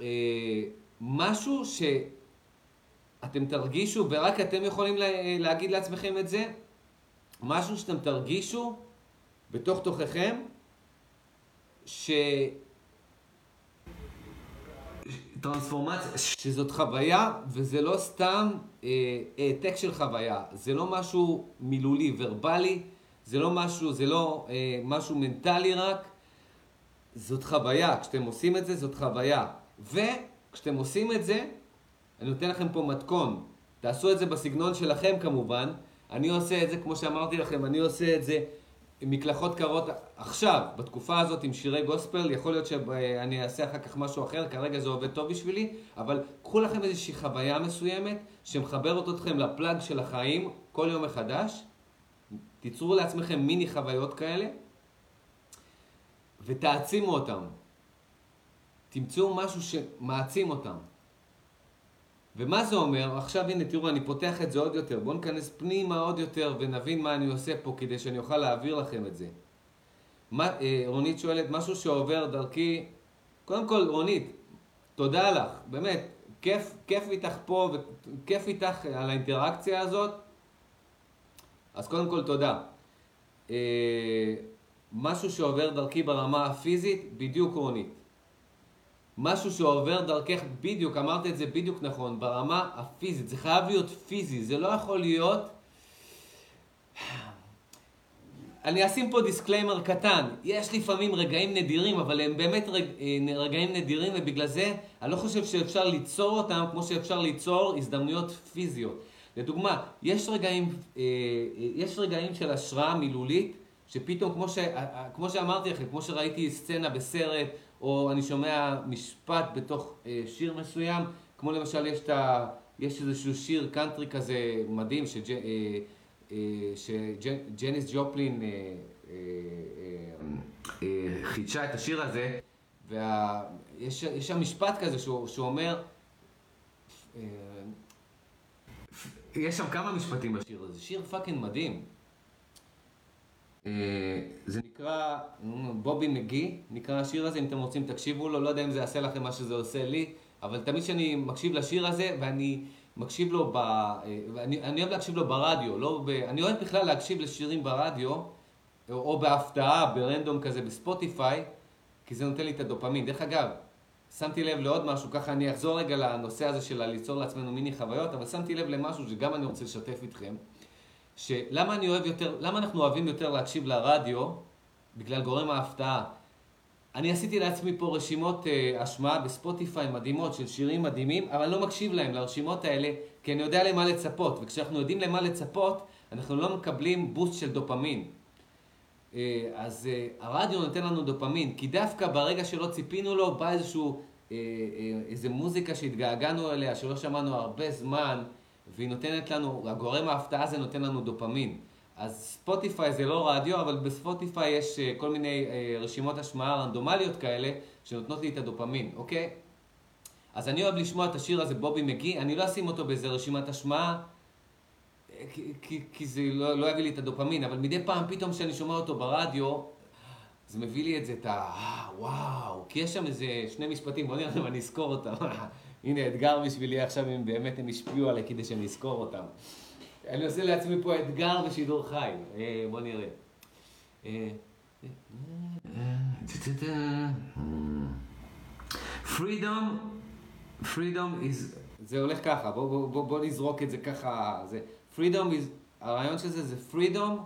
אה, משהו שאתם תרגישו ורק אתם יכולים להגיד לעצמכם את זה, משהו שאתם תרגישו בתוך תוככם, ש... טרנספורמציה, שזאת חוויה, וזה לא סתם אה, העתק של חוויה, זה לא משהו מילולי, ורבלי, זה לא משהו, זה לא אה, משהו מנטלי רק, זאת חוויה, כשאתם עושים את זה, זאת חוויה. וכשאתם עושים את זה, אני נותן לכם פה מתכון, תעשו את זה בסגנון שלכם כמובן, אני עושה את זה, כמו שאמרתי לכם, אני עושה את זה מקלחות קרות עכשיו, בתקופה הזאת עם שירי גוספל, יכול להיות שאני אעשה אחר כך משהו אחר, כרגע זה עובד טוב בשבילי, אבל קחו לכם איזושהי חוויה מסוימת שמחברת אתכם לפלאג של החיים כל יום מחדש, תיצרו לעצמכם מיני חוויות כאלה ותעצימו אותם. תמצאו משהו שמעצים אותם. ומה זה אומר? עכשיו הנה תראו, אני פותח את זה עוד יותר. בואו ניכנס פנימה עוד יותר ונבין מה אני עושה פה כדי שאני אוכל להעביר לכם את זה. מה, אה, רונית שואלת, משהו שעובר דרכי... קודם כל, רונית, תודה לך, באמת, כיף, כיף איתך פה וכיף איתך על האינטראקציה הזאת. אז קודם כל, תודה. אה, משהו שעובר דרכי ברמה הפיזית, בדיוק רונית. משהו שעובר דרכך, בדיוק, אמרת את זה בדיוק נכון, ברמה הפיזית. זה חייב להיות פיזי, זה לא יכול להיות... אני אשים פה disclaimer קטן. יש לפעמים רגעים נדירים, אבל הם באמת רג... אה, רגעים נדירים, ובגלל זה אני לא חושב שאפשר ליצור אותם כמו שאפשר ליצור הזדמנויות פיזיות. לדוגמה, יש רגעים, אה, אה, יש רגעים של השראה מילולית, שפתאום, כמו, ש... כמו שאמרתי לכם, כמו שראיתי סצנה בסרט, או אני שומע משפט בתוך אה, שיר מסוים, כמו למשל יש, ה, יש איזשהו שיר קאנטרי כזה מדהים, שג', אה, אה, שג'ניס ג'ופלין אה, אה, אה, אה, חידשה את השיר הזה, ויש שם משפט כזה שהוא, שהוא אומר, אה, יש שם כמה משפטים בשיר הזה, שיר fucking מדהים. אה, זה נקרא Bobby McGee, נקרא השיר הזה, אם אתם רוצים תקשיבו לו, לא יודע אם זה יעשה לכם מה שזה עושה לי, אבל תמיד כשאני מקשיב לשיר הזה, ואני מקשיב לו, ב... אני, אני אוהב להקשיב לו ברדיו, לא ב... אני אוהב בכלל להקשיב לשירים ברדיו, או בהפתעה, ב random כזה, ב Spotify, כי זה נותן לי את הדופמין. דרך אגב, שמתי לב לעוד משהו, ככה אני אחזור רגע לנושא הזה של ליצור לעצמנו מיני חוויות, אבל שמתי לב למשהו שגם אני רוצה לשתף איתכם. שלמה אני אוהב יותר, למה אנחנו אוהבים יותר להקשיב לרדיו? בגלל גורם ההפתעה. אני עשיתי לעצמי פה רשימות uh, השמעה בספוטיפיי מדהימות של שירים מדהימים, אבל אני לא מקשיב להם, לרשימות האלה, כי אני יודע למה לצפות, וכשאנחנו יודעים למה לצפות, אנחנו לא מקבלים בוסט של דופמין. Uh, אז uh, הרדיו נותן לנו דופמין, כי דווקא ברגע שלא ציפינו לו, בא איזשהו, uh, uh, איזו מוזיקה שהתגעגענו אליה, שלא שמענו הרבה זמן, והיא נותנת לנו, הגורם ההפתעה הזה נותן לנו דופמין. אז ספוטיפיי זה לא רדיו, אבל בספוטיפיי יש אה, כל מיני אה, רשימות השמעה רנדומליות כאלה, שנותנות לי את הדופמין, אוקיי? אז אני אוהב לשמוע את השיר הזה, בובי מגי, אני לא אשים אותו באיזה רשימת השמעה, אה, כי, כי, זה לא, לא יביא לי את הדופמין, אבל מדי פעם, פתאום כשאני שומע אותו ברדיו, זה מביא לי את זה, את ה... וואו, כי יש שם איזה שני משפטים, בוא נראה אם אני אזכור אותם. הנה אתגר בשבילי עכשיו, אם באמת הם השפיעו עליי כדי שאני אזכור אותם. אני עושה לעצמי פה אתגר בשידור חי. אה, בוא נראה. פרידום, פרידום is, זה הולך ככה, בוא, בוא, בוא, בוא נזרוק את זה ככה, זה, פרידום is, הרעיון של זה זה פרידום,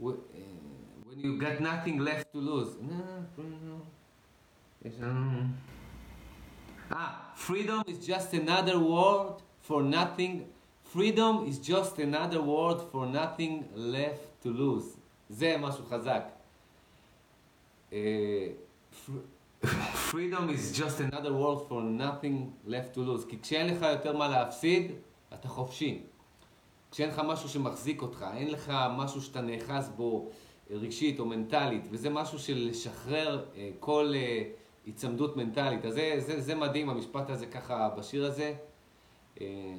when you got nothing left to lose. Ah, freedom is just another word for nothing. Freedom is just another word for nothing left to lose. זה משהו חזק. freedom is just another word for nothing left to lose. כי כשאין לך יותר מה להפסיד, אתה חופשי. כשאין לך משהו שמחזיק אותך, אין לך משהו שאתה נאחז בו רגשית או מנטלית, וזה משהו של לשחרר כל... היצמדות מנטלית. אז זה, זה, זה מדהים, המשפט הזה ככה בשיר הזה. אה,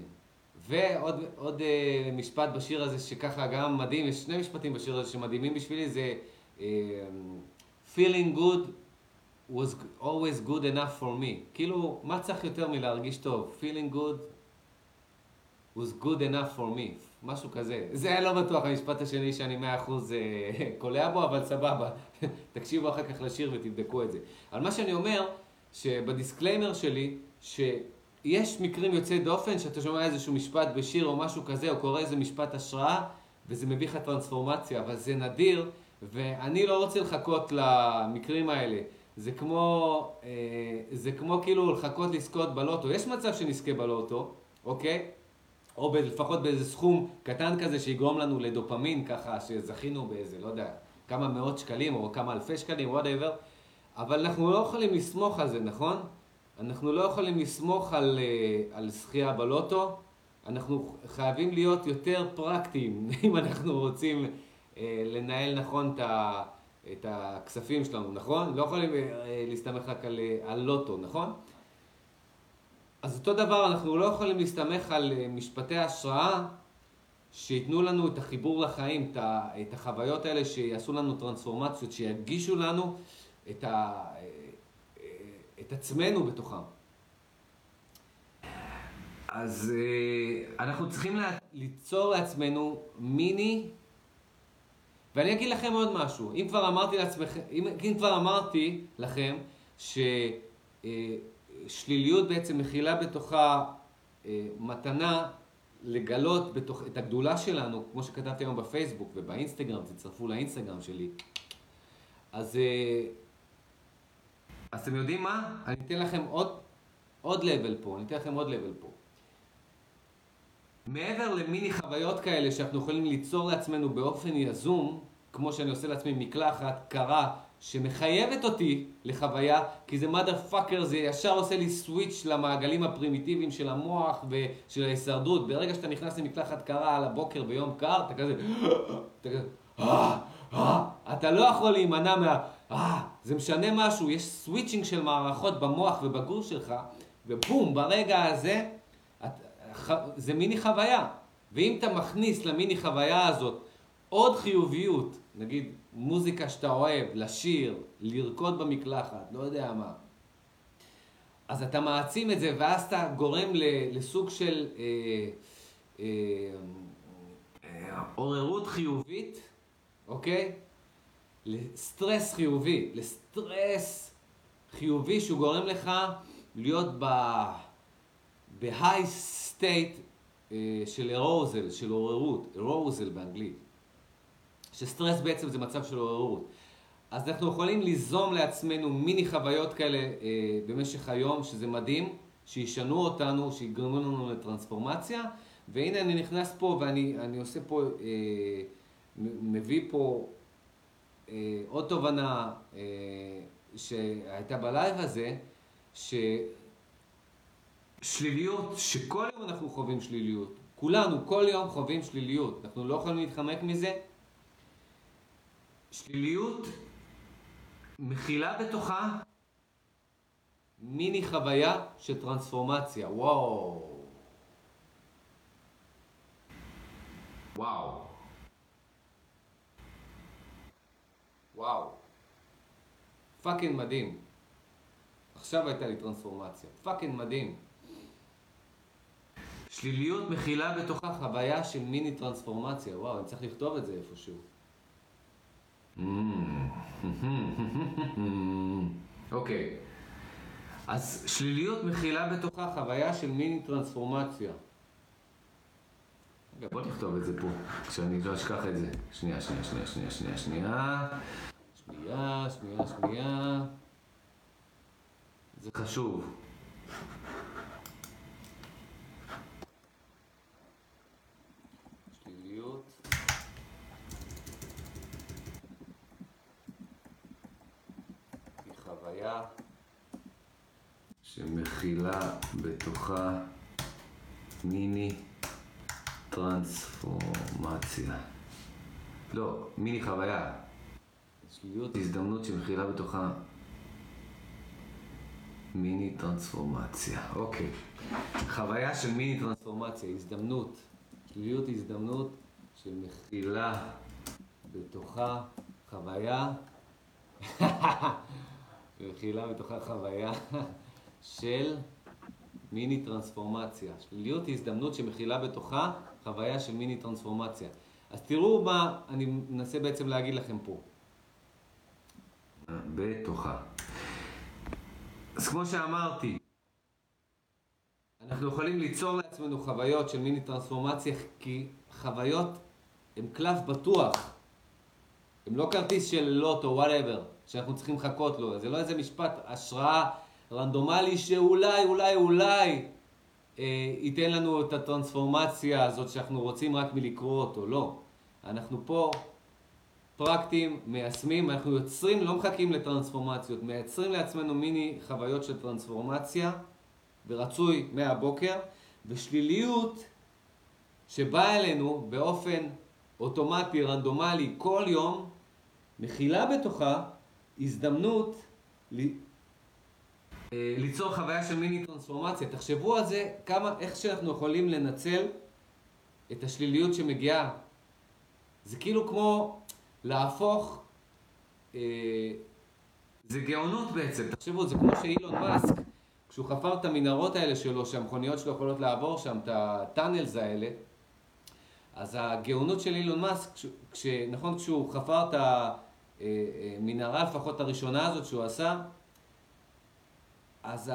ועוד עוד אה, משפט בשיר הזה שככה גם מדהים, יש שני משפטים בשיר הזה שמדהימים בשבילי, זה אה, feeling good was always good enough for me. כאילו, מה צריך יותר מלהרגיש טוב? feeling good was good enough for me, משהו כזה. זה לא בטוח המשפט השני שאני מאה אחוז קולע בו, אבל סבבה. תקשיבו אחר כך לשיר ותבדקו את זה. אבל מה שאני אומר, שבדיסקליימר שלי, שיש מקרים יוצאי דופן, שאתה שומע איזשהו משפט בשיר או משהו כזה, או קורא איזה משפט השראה, וזה מביא לך טרנספורמציה, אבל זה נדיר, ואני לא רוצה לחכות למקרים האלה. זה כמו, אה, זה כמו כאילו לחכות לזכות בלוטו. יש מצב שנזכה בלוטו, אוקיי? או לפחות באיזה סכום קטן כזה שיגרום לנו לדופמין, ככה שזכינו באיזה, לא יודע, כמה מאות שקלים או כמה אלפי שקלים, whatever, אבל אנחנו לא יכולים לסמוך על זה, נכון? אנחנו לא יכולים לסמוך על, אה, על זכייה בלוטו, אנחנו חייבים להיות יותר פרקטיים אם אנחנו רוצים אה, לנהל נכון את, ה, את הכספים שלנו, נכון? לא יכולים אה, להסתמך רק על, על לוטו, נכון? אז אותו דבר, אנחנו לא יכולים להסתמך על משפטי השראה שייתנו לנו את החיבור לחיים, את החוויות האלה שיעשו לנו טרנספורמציות, שיגישו לנו את, ה, את עצמנו בתוכם. אז אה, אנחנו צריכים ליצור לעצמנו מיני, ואני אגיד לכם עוד משהו. אם כבר אמרתי לעצמכם, אם, אם כבר אמרתי לכם ששליליות אה, בעצם מכילה בתוכה אה, מתנה לגלות בתוך, את הגדולה שלנו, כמו שכתבתי היום בפייסבוק ובאינסטגרם, תצטרפו לאינסטגרם שלי. אז, אז אתם יודעים מה? אני אתן לכם עוד, עוד לבל פה, אני אתן לכם עוד לבל פה. מעבר למיני חוויות כאלה שאנחנו יכולים ליצור לעצמנו באופן יזום, כמו שאני עושה לעצמי מקלחת קרה שמחייבת אותי לחוויה, כי זה mother fucker, זה ישר עושה לי סוויץ' למעגלים הפרימיטיביים של המוח ושל ההישרדות. ברגע שאתה נכנס למקלחת קרה על הבוקר ביום קר, אתה כזה, אתה כזה, אה, אה, אתה לא יכול להימנע מה... אה, זה משנה משהו, יש סוויצ'ינג של מערכות במוח ובגוף שלך, ובום, ברגע הזה זה מיני חוויה. ואם אתה מכניס למיני חוויה הזאת עוד חיוביות, נגיד מוזיקה שאתה אוהב, לשיר, לרקוד במקלחת, לא יודע מה, אז אתה מעצים את זה, ואז אתה גורם לסוג של אה, אה, עוררות חיובית, אוקיי? לסטרס חיובי, לסטרס חיובי שהוא גורם לך להיות ב high state אה, של arousal, של עוררות, arousal באנגלית. שסטרס בעצם זה מצב של עוררות. אז אנחנו יכולים ליזום לעצמנו מיני חוויות כאלה אה, במשך היום, שזה מדהים, שישנו אותנו, שיגרמו לנו לטרנספורמציה. והנה אני נכנס פה ואני עושה פה, אה, מביא פה אה, עוד תובנה אה, שהייתה בלייב הזה, ש... שליליות, שכל יום אנחנו חווים שליליות. כולנו, כל יום חווים שליליות. אנחנו לא יכולים להתחמק מזה. שליליות מכילה בתוכה מיני חוויה של טרנספורמציה. וואו. וואו. וואו. fucking מדהים. עכשיו הייתה לי טרנספורמציה. fucking מדהים. שליליות מכילה בתוכה חוויה של מיני טרנספורמציה. וואו, אני צריך לכתוב את זה איפשהו. אוקיי. אז שליליות מכילה בתוכה חוויה של מיני טרנספורמציה. רגע, בוא נכתוב את זה פה, כשאני לא אשכח את זה. שנייה, שנייה, שנייה, שנייה, שנייה, שנייה. שנייה, שנייה, שנייה. זה חשוב. שמכילה בתוכה מיני טרנספורמציה. לא, מיני חוויה. שליליות הזדמנות שמכילה בתוכה מיני טרנספורמציה. אוקיי. חוויה של מיני טרנספורמציה, הזדמנות. שליליות הזדמנות שמכילה בתוכה חוויה מכילה בתוכה חוויה של מיני טרנספורמציה. שליליות היא הזדמנות שמכילה בתוכה חוויה של מיני טרנספורמציה. אז תראו מה אני מנסה בעצם להגיד לכם פה. בתוכה. אז כמו שאמרתי, אנחנו יכולים ליצור לעצמנו חוויות של מיני טרנספורמציה, כי חוויות הן קלף בטוח. הן לא כרטיס של לוטו, whatever, שאנחנו צריכים לחכות לו. זה לא איזה משפט השראה רנדומלי שאולי, אולי, אולי אה, ייתן לנו את הטרנספורמציה הזאת שאנחנו רוצים רק מלקרוא אותו. לא. אנחנו פה פרקטיים, מיישמים, אנחנו יוצרים, לא מחכים לטרנספורמציות, מייצרים לעצמנו מיני חוויות של טרנספורמציה, ורצוי מהבוקר, ושליליות שבאה אלינו באופן אוטומטי, רנדומלי, כל יום, מכילה בתוכה הזדמנות ליצור חוויה של מיני טרנספורמציה. תחשבו על זה, כמה, איך שאנחנו יכולים לנצל את השליליות שמגיעה. זה כאילו כמו להפוך, אה, זה גאונות בעצם, תחשבו, זה כמו שאילון מאסק, כשהוא חפר את המנהרות האלה שלו, שהמכוניות שלו יכולות לעבור שם, את הטאנלס האלה, אז הגאונות של אילון מאסק, כש, נכון, כשהוא חפר את המנהרה, לפחות הראשונה הזאת שהוא עשה, אז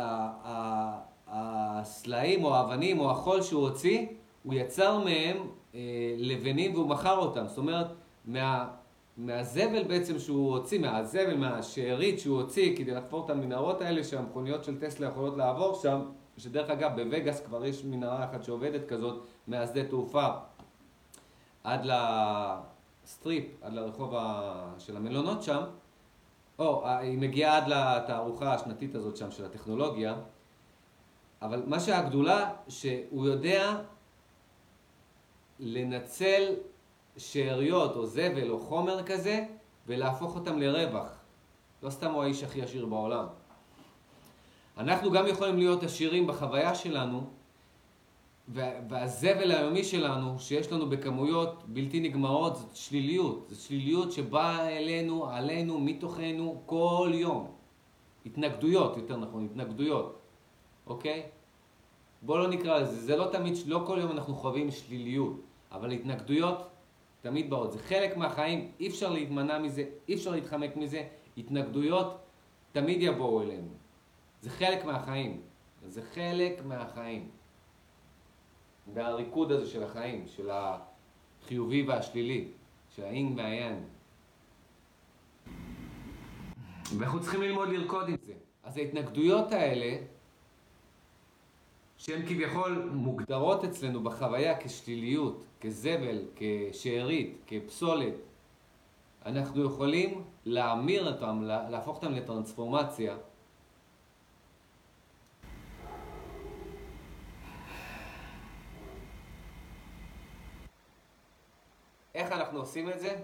הסלעים או האבנים או החול שהוא הוציא, הוא יצר מהם אה, לבנים והוא מכר אותם. זאת אומרת, מה, מהזבל בעצם שהוא הוציא, מהזבל, מהשארית שהוא הוציא כדי לחפור את המנהרות האלה שהמכוניות של טסלה יכולות לעבור שם, שדרך אגב בווגאס כבר יש מנהרה אחת שעובדת כזאת מהשדה תעופה עד לסטריפ, עד לרחוב של המלונות שם, או, היא מגיעה עד לתערוכה השנתית הזאת שם של הטכנולוגיה, אבל מה שהגדולה, שהוא יודע לנצל שאריות או זבל או חומר כזה ולהפוך אותם לרווח. לא סתם הוא האיש הכי עשיר בעולם. אנחנו גם יכולים להיות עשירים בחוויה שלנו, והזבל היומי שלנו, שיש לנו בכמויות בלתי נגמרות, זאת שליליות. זאת שליליות שבאה אלינו, עלינו, מתוכנו, כל יום. התנגדויות, יותר נכון, התנגדויות, אוקיי? בואו לא נקרא לזה, זה לא תמיד, לא כל יום אנחנו חווים שליליות, אבל התנגדויות תמיד באות. זה חלק מהחיים, אי אפשר להתמנע מזה, אי אפשר להתחמק מזה. התנגדויות תמיד יבואו אלינו. זה חלק מהחיים. זה חלק מהחיים. והריקוד הזה של החיים, של החיובי והשלילי, של האינג והיאנג. ואנחנו צריכים ללמוד לרקוד עם זה. אז ההתנגדויות האלה, שהן כביכול מוגדרות אצלנו בחוויה כשליליות, כזבל, כשארית, כפסולת, אנחנו יכולים להמיר אותם, להפוך אותם לטרנספורמציה. איך אנחנו עושים את זה?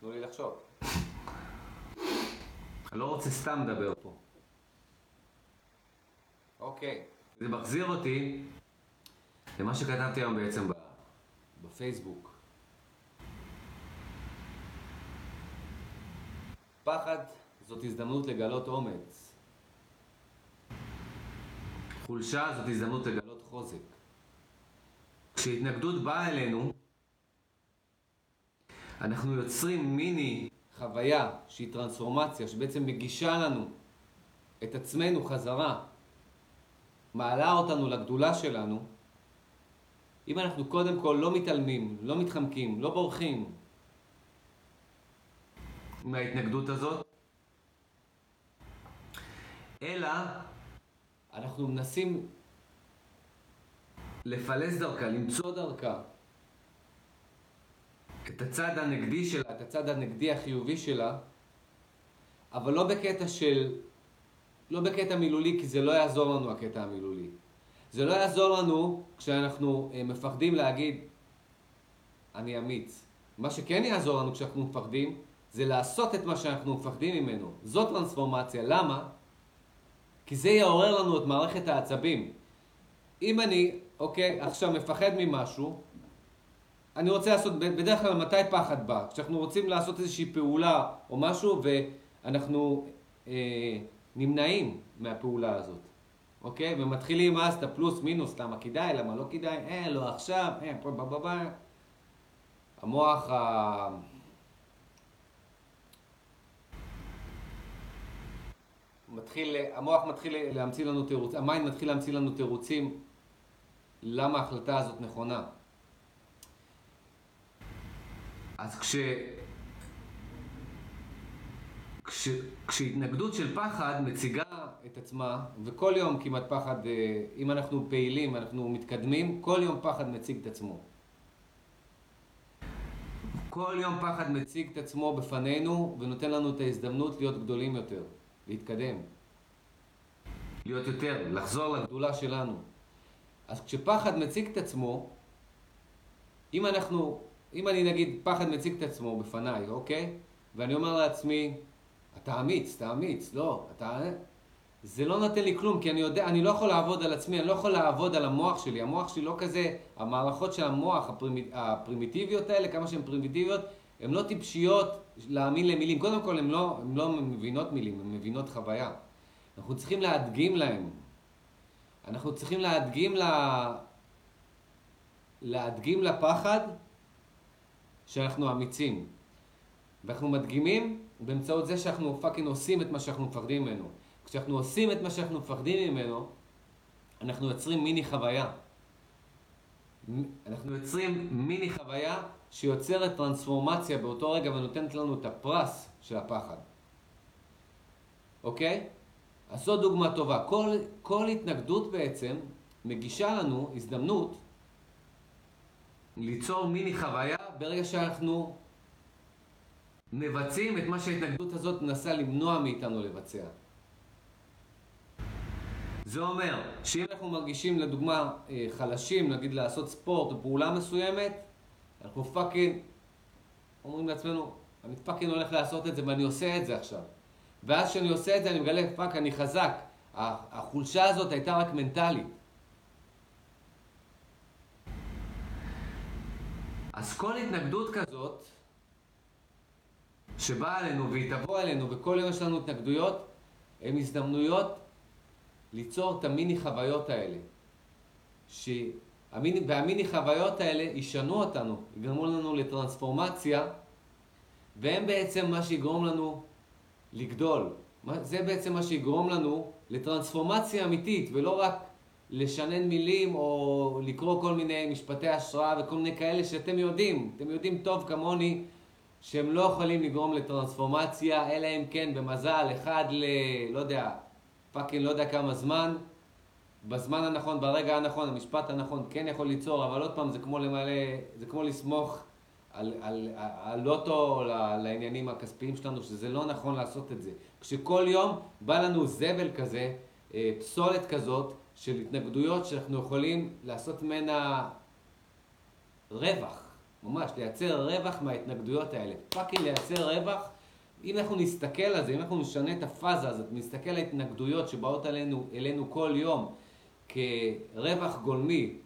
תנו לי לחשוב. אני לא רוצה סתם לדבר פה. אוקיי. זה מחזיר אותי למה שכתבתי היום בעצם בפייסבוק. פחד זאת הזדמנות לגלות אומץ. חולשה זאת הזדמנות לגלות חוזק. כשהתנגדות באה אלינו, אנחנו יוצרים מיני חוויה שהיא טרנספורמציה, שבעצם מגישה לנו את עצמנו חזרה, מעלה אותנו לגדולה שלנו, אם אנחנו קודם כל לא מתעלמים, לא מתחמקים, לא בורחים מההתנגדות הזאת, אלא אנחנו מנסים לפלס דרכה, למצוא דרכה, את הצד הנגדי שלה, את הצד הנגדי החיובי שלה, אבל לא בקטע של, לא בקטע מילולי, כי זה לא יעזור לנו הקטע המילולי. זה לא יעזור לנו כשאנחנו אה, מפחדים להגיד, אני אמיץ. מה שכן יעזור לנו כשאנחנו מפחדים, זה לעשות את מה שאנחנו מפחדים ממנו. זאת טרנספורמציה. למה? כי זה יעורר לנו את מערכת העצבים. אם אני, אוקיי, עכשיו מפחד ממשהו, אני רוצה לעשות, בדרך כלל מתי פחד בא? כשאנחנו רוצים לעשות איזושהי פעולה או משהו ואנחנו אה, נמנעים מהפעולה הזאת, אוקיי? ומתחילים אז את הפלוס מינוס, למה כדאי, למה לא כדאי, אה, לא עכשיו, אה, פה, פה, פה. המוח ה... מתחיל, המוח מתחיל להמציא לנו תירוצים, ה mind מתחיל להמציא לנו תירוצים למה ההחלטה הזאת נכונה. אז כש... כש... כשהתנגדות של פחד מציגה את עצמה, וכל יום כמעט פחד, אה, אם אנחנו פעילים, אנחנו מתקדמים, כל יום פחד מציג את עצמו. כל יום פחד מציג את עצמו בפנינו ונותן לנו את ההזדמנות להיות גדולים יותר, להתקדם. להיות יותר, לחזור לגדולה שלנו. אז כשפחד מציג את עצמו, אם אנחנו, אם אני נגיד פחד מציג את עצמו בפניי, אוקיי? ואני אומר לעצמי, אתה אמיץ, אתה אמיץ, לא, אתה... זה לא נותן לי כלום, כי אני יודע, אני לא יכול לעבוד על עצמי, אני לא יכול לעבוד על המוח שלי. המוח שלי לא כזה, המערכות של המוח, הפרימיט, הפרימיטיביות האלה, כמה שהן פרימיטיביות, הן לא טיפשיות להאמין למילים. קודם כל, הן לא, הן לא מבינות מילים, הן מבינות חוויה. אנחנו צריכים להדגים להם. אנחנו צריכים להדגים ל... להדגים לפחד שאנחנו אמיצים. ואנחנו מדגימים באמצעות זה שאנחנו fucking עושים את מה שאנחנו מפחדים ממנו. כשאנחנו עושים את מה שאנחנו מפחדים ממנו, אנחנו יוצרים מיני חוויה. אנחנו יוצרים מיני חוויה שיוצרת טרנספורמציה באותו רגע ונותנת לנו את הפרס של הפחד. אוקיי? אז זו דוגמה טובה. כל, כל התנגדות בעצם מגישה לנו הזדמנות ליצור מיני חוויה ברגע שאנחנו מבצעים את מה שההתנגדות הזאת מנסה למנוע מאיתנו לבצע. זה אומר שאם אנחנו מרגישים לדוגמה אה, חלשים, נגיד לעשות ספורט או פעולה מסוימת, אנחנו פאקינג אומרים לעצמנו, אני fucking הולך לעשות את זה ואני עושה את זה עכשיו. ואז כשאני עושה את זה אני מגלה, fuck, אני חזק. החולשה הזאת הייתה רק מנטלית. אז כל התנגדות כזאת שבאה עלינו והיא תבוא עלינו וכל יום יש לנו התנגדויות, הן הזדמנויות ליצור את המיני חוויות האלה. שהמיני, והמיני חוויות האלה ישנו אותנו, יגרמו לנו לטרנספורמציה, והם בעצם מה שיגרום לנו לגדול. זה בעצם מה שיגרום לנו לטרנספורמציה אמיתית, ולא רק לשנן מילים או לקרוא כל מיני משפטי השראה וכל מיני כאלה שאתם יודעים, אתם יודעים טוב כמוני שהם לא יכולים לגרום לטרנספורמציה, אלא אם כן במזל אחד ל... לא יודע, fucking לא יודע כמה זמן, בזמן הנכון, ברגע הנכון, המשפט הנכון כן יכול ליצור, אבל עוד פעם זה כמו למלא, זה כמו לסמוך על, על, על לוטו לעניינים הכספיים שלנו, שזה לא נכון לעשות את זה. כשכל יום בא לנו זבל כזה, אה, פסולת כזאת, של התנגדויות שאנחנו יכולים לעשות ממנה רווח, ממש, לייצר רווח מההתנגדויות האלה. fucking לייצר רווח אם אנחנו נסתכל על זה, אם אנחנו נשנה את הפאזה הזאת, נסתכל על ההתנגדויות שבאות אלינו, אלינו כל יום כרווח גולמי,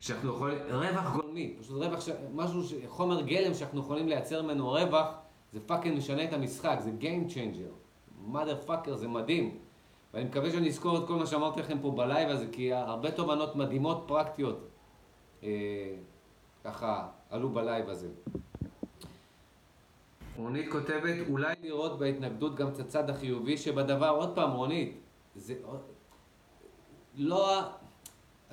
שאנחנו יכולים, רווח גולמי, פשוט רווח, ש... משהו, ש... חומר גלם שאנחנו יכולים לייצר ממנו רווח, זה fucking משנה את המשחק, זה Game Changer. mother fucker, זה מדהים. ואני מקווה שאני אזכור את כל מה שאמרתי לכם פה בלייב הזה, כי הרבה תובנות מדהימות פרקטיות אה, ככה עלו בלייב הזה. רונית כותבת, אולי לראות בהתנגדות גם את הצד החיובי שבדבר. עוד פעם, רונית, זה... לא...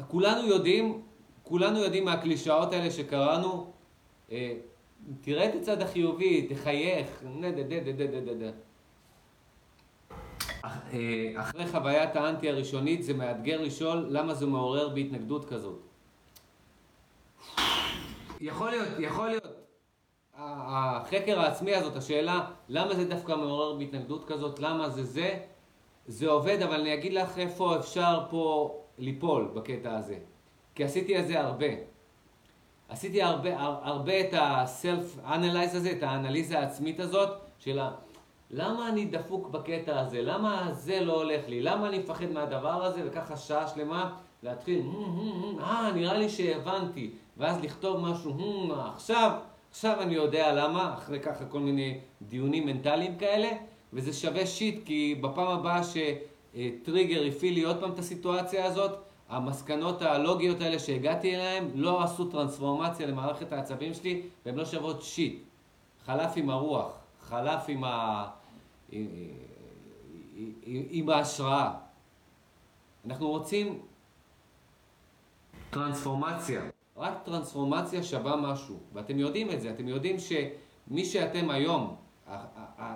כולנו יודעים, כולנו יודעים מהקלישאות האלה שקראנו, אה, תראה את הצד החיובי, תחייך, אה, אחרי חוויית האנטי הראשונית זה מאתגר לשאול למה זה מעורר בהתנגדות כזאת. יכול להיות, יכול להיות, החקר העצמי הזאת, השאלה למה זה דווקא מעורר בהתנגדות כזאת, למה זה זה, זה עובד, אבל אני אגיד לך איפה אפשר פה ליפול בקטע הזה. כי עשיתי את זה הרבה. עשיתי הרבה, הרבה את ה-self-analyze הזה, את האנליזה העצמית הזאת, של ה... למה אני דפוק בקטע הזה? למה זה לא הולך לי? למה אני מפחד מהדבר הזה? וככה שעה שלמה להתחיל, אה, נראה לי שהבנתי. ואז לכתוב משהו, עכשיו, עכשיו אני יודע למה, אחרי ככה כל מיני דיונים מנטליים כאלה, וזה שווה שיט, כי בפעם הבאה שטריגר הפעיל לי עוד פעם את הסיטואציה הזאת, המסקנות הלוגיות האלה שהגעתי אליהן לא עשו טרנספורמציה למערכת העצבים שלי, והן לא שוות שיט. חלף עם הרוח, חלף עם, ה... עם ההשראה. אנחנו רוצים טרנספורמציה. רק טרנספורמציה שווה משהו, ואתם יודעים את זה, אתם יודעים שמי שאתם היום,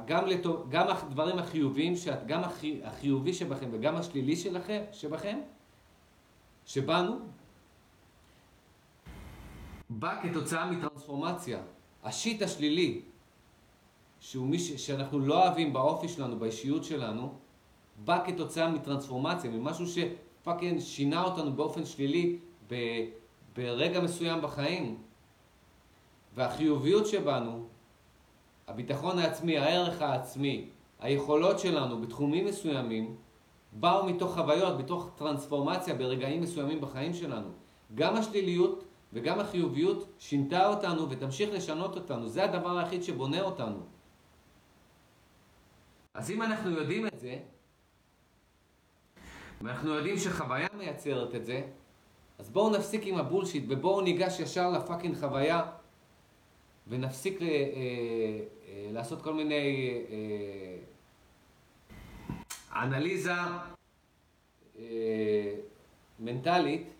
גם, לתו, גם הדברים החיוביים, שאת, גם החיובי שבכם וגם השלילי שלכם, שבכם, שבנו, בא כתוצאה מטרנספורמציה. השיט השלילי, שהוא מי ש, שאנחנו לא אוהבים באופי שלנו, באישיות שלנו, בא כתוצאה מטרנספורמציה, ממשהו שפאקינג שינה אותנו באופן שלילי ב, ברגע מסוים בחיים. והחיוביות שבנו, הביטחון העצמי, הערך העצמי, היכולות שלנו בתחומים מסוימים, באו מתוך חוויות, מתוך טרנספורמציה ברגעים מסוימים בחיים שלנו. גם השליליות וגם החיוביות שינתה אותנו ותמשיך לשנות אותנו. זה הדבר היחיד שבונה אותנו. אז אם אנחנו יודעים את זה, ואנחנו יודעים שחוויה מייצרת את זה, אז בואו נפסיק עם הבולשיט ובואו ניגש ישר לפאקינג חוויה ונפסיק ל, אה, לעשות כל מיני אה, אנליזה אה, מנטלית.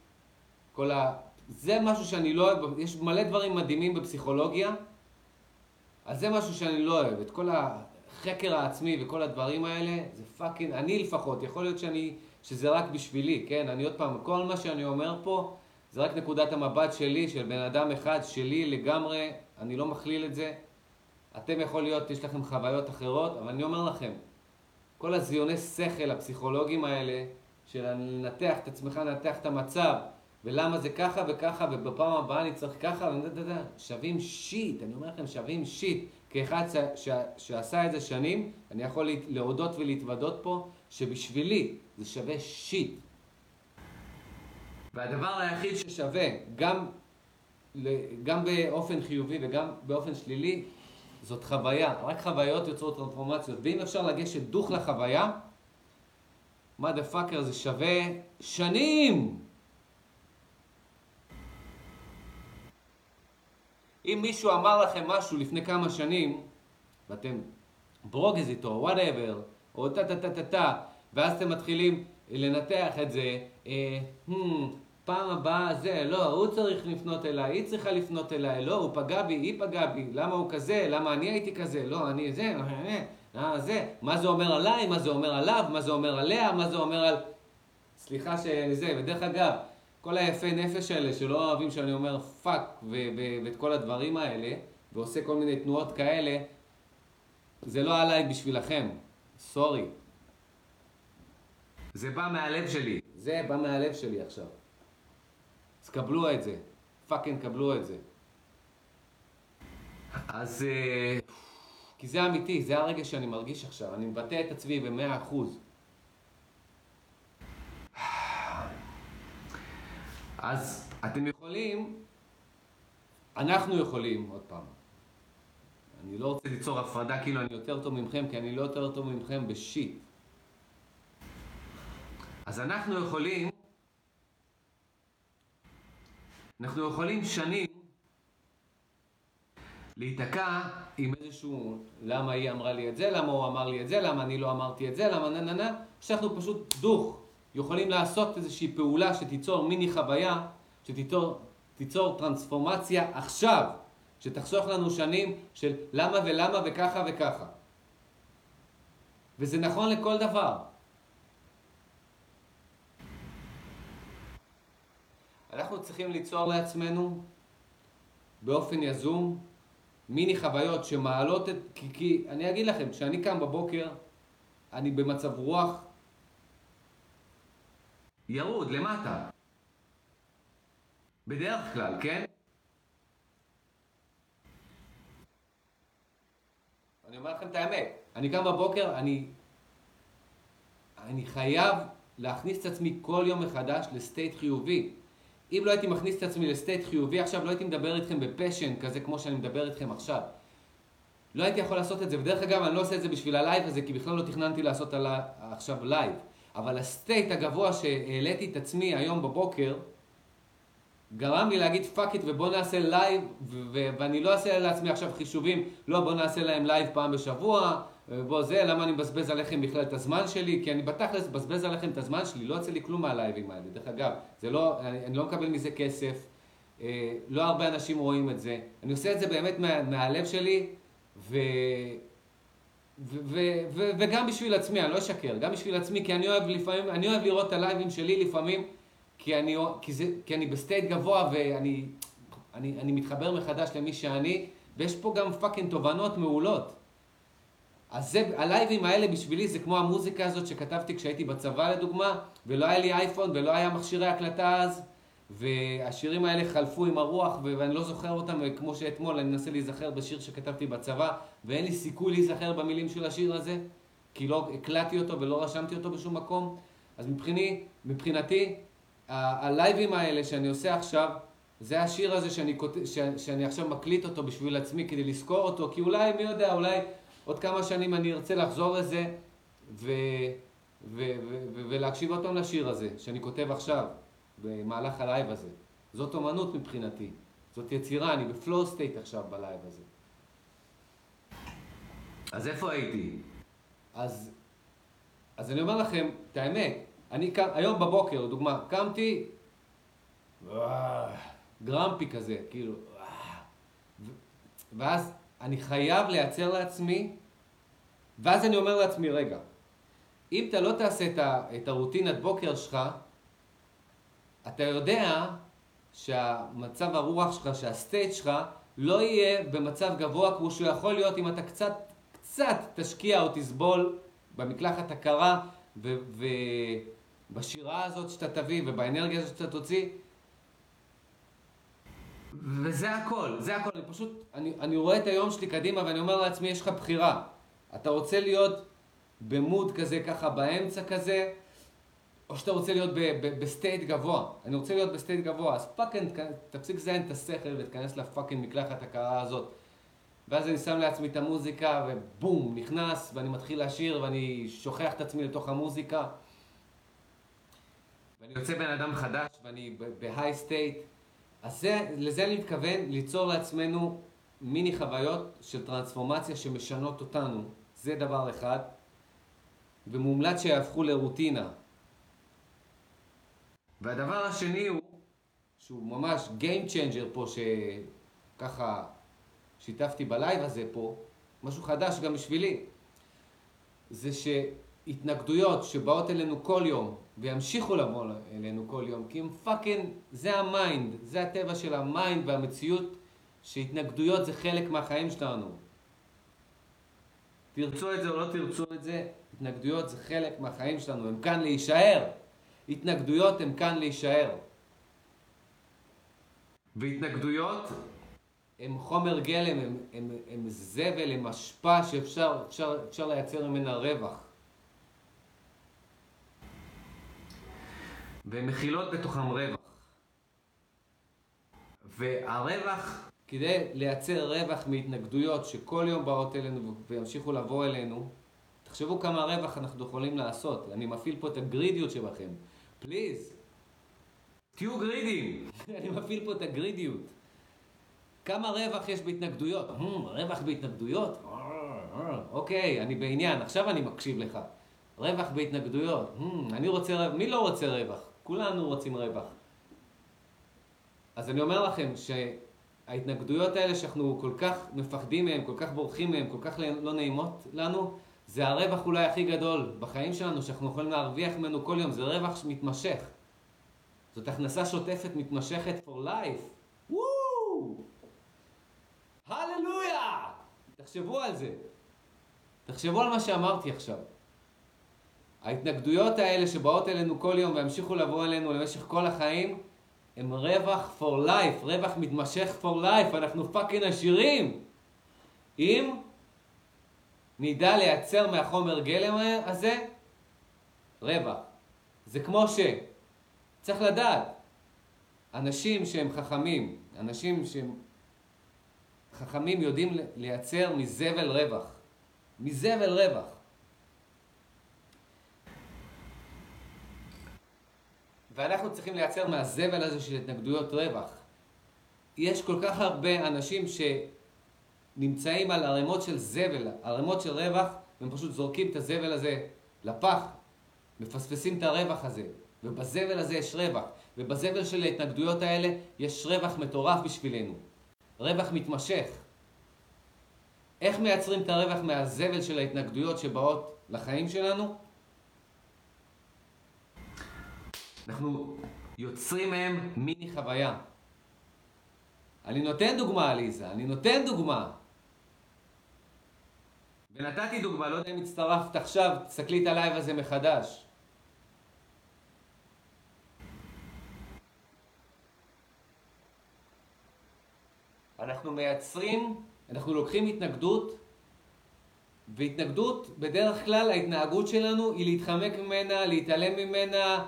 כל ה... זה משהו שאני לא אוהב, יש מלא דברים מדהימים בפסיכולוגיה, אז זה משהו שאני לא אוהב. את כל החקר העצמי וכל הדברים האלה, זה פאקינג, אני לפחות, יכול להיות שאני... שזה רק בשבילי, כן? אני עוד פעם, כל מה שאני אומר פה זה רק נקודת המבט שלי, של בן אדם אחד, שלי לגמרי, אני לא מכליל את זה. אתם יכול להיות, יש לכם חוויות אחרות, אבל אני אומר לכם, כל הזיוני שכל הפסיכולוגיים האלה, של לנתח את עצמך, לנתח את המצב, ולמה זה ככה וככה, ובפעם הבאה אני צריך ככה, שווים shit, אני אומר לכם, שווים shit. כאחד ש, ש, שעשה את זה שנים, אני יכול להודות ולהתוודות פה, שבשבילי זה שווה shit. והדבר היחיד ששווה, גם, גם באופן חיובי וגם באופן שלילי, זאת חוויה. רק חוויות יוצרות טרנספורמציות. ואם אפשר לגשת דוך לחוויה, mother fucker זה שווה שנים! אם מישהו אמר לכם משהו לפני כמה שנים, ואתם ברוגז איתו, whatever, או טה טה טה טה טה, ואז אתם מתחילים לנתח את זה, אה, הממ, פעם הבאה זה, לא, הוא צריך לפנות אליי, היא צריכה לפנות אליי, לא, הוא פגע בי, היא פגעה בי, למה הוא כזה, למה אני הייתי כזה, לא, אני זה, אה, אה, זה, מה זה אומר עליי, מה זה אומר עליו, מה זה אומר עליה, מה זה אומר על... סליחה שזה, ודרך אגב, כל היפי נפש האלה שלא אוהבים שאני אומר fuck ואת כל הדברים האלה, ועושה כל מיני תנועות כאלה, זה לא הלייב בשבילכם, sorry. זה בא מהלב שלי, זה בא מהלב שלי עכשיו. אז קבלו את זה, fucking קבלו את זה. אז... אה, כי זה אמיתי, זה הרגע שאני מרגיש עכשיו, אני מבטא את עצמי במאה אחוז. אז אתם יכולים, אנחנו יכולים, עוד פעם, אני לא רוצה ליצור הפרדה כאילו אני יותר טוב ממכם, כי אני לא יותר טוב ממכם בשיט. אז אנחנו יכולים, אנחנו יכולים שנים להיתקע עם איזשהו למה היא אמרה לי את זה, למה הוא אמר לי את זה, למה אני לא אמרתי את זה, למה נה נה נה, שאנחנו פשוט דוך. יכולים לעשות איזושהי פעולה שתיצור מיני חוויה, שתיצור טרנספורמציה עכשיו, שתחסוך לנו שנים של למה ולמה וככה וככה. וזה נכון לכל דבר. אנחנו צריכים ליצור לעצמנו באופן יזום מיני חוויות שמעלות את... כי, כי אני אגיד לכם, כשאני קם בבוקר, אני במצב רוח ירוד למטה. בדרך כלל, כן? אני אומר לכם את האמת, אני קם בבוקר, אני, אני חייב להכניס את עצמי כל יום מחדש לסטייט חיובי. אם לא הייתי מכניס את עצמי לסטייט חיובי עכשיו, לא הייתי מדבר איתכם בפשן כזה כמו שאני מדבר איתכם עכשיו. לא הייתי יכול לעשות את זה, ודרך אגב, אני לא עושה את זה בשביל הלייב הזה, כי בכלל לא תכננתי לעשות על עכשיו לייב. אבל ה state הגבוה שהעליתי את עצמי היום בבוקר, גרם לי להגיד fuck it ובוא נעשה לייב, ואני לא אעשה לעצמי עכשיו חישובים, לא בוא נעשה להם לייב פעם בשבוע, בוא זה, למה אני מבזבז עליכם בכלל את הזמן שלי? כי אני בתכלס מבזבז עליכם את הזמן שלי, לא יוצא לי כלום מהלייבים האלה. דרך אגב, זה לא, אני, אני לא מקבל מזה כסף, אה, לא הרבה אנשים רואים את זה. אני עושה את זה באמת מה, מהלב שלי, ו... ו- ו- ו- וגם בשביל עצמי, אני לא אשקר, גם בשביל עצמי, כי אני אוהב לפעמים, אני אוהב לראות את הלייבים שלי לפעמים, כי אני, כי זה, כי אני ב state גבוה ואני אני, אני מתחבר מחדש למי שאני, ויש פה גם fucking תובנות מעולות. אז זה, הלייבים האלה בשבילי זה כמו המוזיקה הזאת שכתבתי כשהייתי בצבא לדוגמה, ולא היה לי אייפון ולא היה מכשירי הקלטה אז, והשירים האלה חלפו עם הרוח ואני לא זוכר אותם כמו שאתמול אני מנסה להיזכר בשיר שכתבתי בצבא, ואין לי סיכוי להיזכר במילים של השיר הזה, כי לא הקלטתי אותו ולא רשמתי אותו בשום מקום. אז מבחיני, מבחינתי, הלייבים האלה שאני עושה עכשיו, זה השיר הזה שאני, שאני עכשיו מקליט אותו בשביל עצמי כדי לזכור אותו, כי אולי, מי יודע, אולי עוד כמה שנים אני ארצה לחזור לזה ו, ו, ו, ו, ולהקשיב עוד פעם לשיר הזה שאני כותב עכשיו, במהלך הלייב הזה. זאת אומנות מבחינתי, זאת יצירה, אני ב flow state עכשיו בלייב הזה. אז איפה הייתי? אז, אז אני אומר לכם את האמת, אני קם, היום בבוקר, לדוגמה, קמתי, grumpy כזה, כאילו, ואז אני חייב לייצר לעצמי, ואז אני אומר לעצמי, רגע, אם אתה לא תעשה את, ה, את הרוטינת בוקר שלך, אתה יודע שהמצב הרוח שלך, שהסטייט שלך, לא יהיה במצב גבוה כמו שהוא יכול להיות אם אתה קצת, קצת תשקיע או תסבול במקלחת הקרה ובשירה הזאת שאתה תביא ובאנרגיה הזאת שאתה תוציא. וזה הכל, זה הכל. אני פשוט, אני, אני רואה את היום שלי קדימה ואני אומר לעצמי, יש לך בחירה. אתה רוצה להיות ב mood כזה, ככה באמצע כזה, או שאתה רוצה להיות ב state גבוה. אני רוצה להיות ב state גבוה, אז fucking, תפסיק לזיין את השכל ותיכנס ל fucking מקלחת הקרה הזאת. ואז אני שם לעצמי את המוזיקה, ובום, נכנס, ואני מתחיל לשיר, ואני שוכח את עצמי לתוך המוזיקה. ואני יוצא בן אדם חדש, ואני ב high state. אז זה, לזה אני מתכוון ליצור לעצמנו מיני חוויות של טרנספורמציה שמשנות אותנו. זה דבר אחד. ומומלץ שיהפכו לרוטינה. והדבר השני הוא, שהוא ממש Game Changer פה, שככה שיתפתי בלייב הזה פה, משהו חדש גם בשבילי, זה שהתנגדויות שבאות אלינו כל יום, וימשיכו לבוא אלינו כל יום, כי הם fucking, זה ה mind, זה הטבע של ה mind והמציאות, שהתנגדויות זה חלק מהחיים שלנו. תרצו את זה או לא תרצו את זה, התנגדויות זה חלק מהחיים שלנו, הם כאן להישאר. התנגדויות הן כאן להישאר. והתנגדויות הם חומר גלם, הם, הם, הם זבל, הם אשפה שאפשר אפשר, אפשר לייצר ממנה רווח. והן מכילות בתוכן רווח. והרווח, כדי לייצר רווח מהתנגדויות שכל יום באות אלינו וימשיכו לבוא אלינו, תחשבו כמה רווח אנחנו יכולים לעשות. אני מפעיל פה את הגרידיות שבכם. פליז, תהיו גרידים. אני מפעיל פה את הגרידיות. כמה רווח יש בהתנגדויות? Hmm, רווח בהתנגדויות? אוקיי, אני בעניין, עכשיו אני מקשיב לך. רווח בהתנגדויות. Hmm, אני רוצה רווח. מי לא רוצה רווח? כולנו רוצים רווח. אז אני אומר לכם שההתנגדויות האלה שאנחנו כל כך מפחדים מהן, כל כך בורחים מהן, כל כך לא נעימות לנו, זה הרווח אולי הכי גדול בחיים שלנו, שאנחנו יכולים להרוויח ממנו כל יום, זה רווח מתמשך. זאת הכנסה שוטפת מתמשכת for life. וואו! הללויה! תחשבו על זה. תחשבו על מה שאמרתי עכשיו. ההתנגדויות האלה שבאות אלינו כל יום והמשיכו לבוא אלינו למשך כל החיים, הם רווח for life, רווח מתמשך for life, אנחנו פאקינג עשירים. אם נדע לייצר מהחומר גלם הזה רווח. זה כמו ש... צריך לדעת, אנשים שהם חכמים, אנשים שהם חכמים יודעים לייצר מזבל רווח. מזבל רווח. ואנחנו צריכים לייצר מהזבל הזה של התנגדויות רווח. יש כל כך הרבה אנשים שנמצאים על ערימות של זבל, ערימות של רווח, והם פשוט זורקים את הזבל הזה לפח, מפספסים את הרווח הזה, ובזבל הזה יש רווח, ובזבל של ההתנגדויות האלה יש רווח מטורף בשבילנו, רווח מתמשך. איך מייצרים את הרווח מהזבל של ההתנגדויות שבאות לחיים שלנו? אנחנו יוצרים מהם מיני חוויה. אני נותן דוגמה, עליזה, אני נותן דוגמה. ונתתי דוגמה, לא יודע אם הצטרפת עכשיו, תסתכלי את הלייב הזה מחדש. אנחנו מייצרים, אנחנו לוקחים התנגדות, והתנגדות, בדרך כלל ההתנהגות שלנו היא להתחמק ממנה, להתעלם ממנה,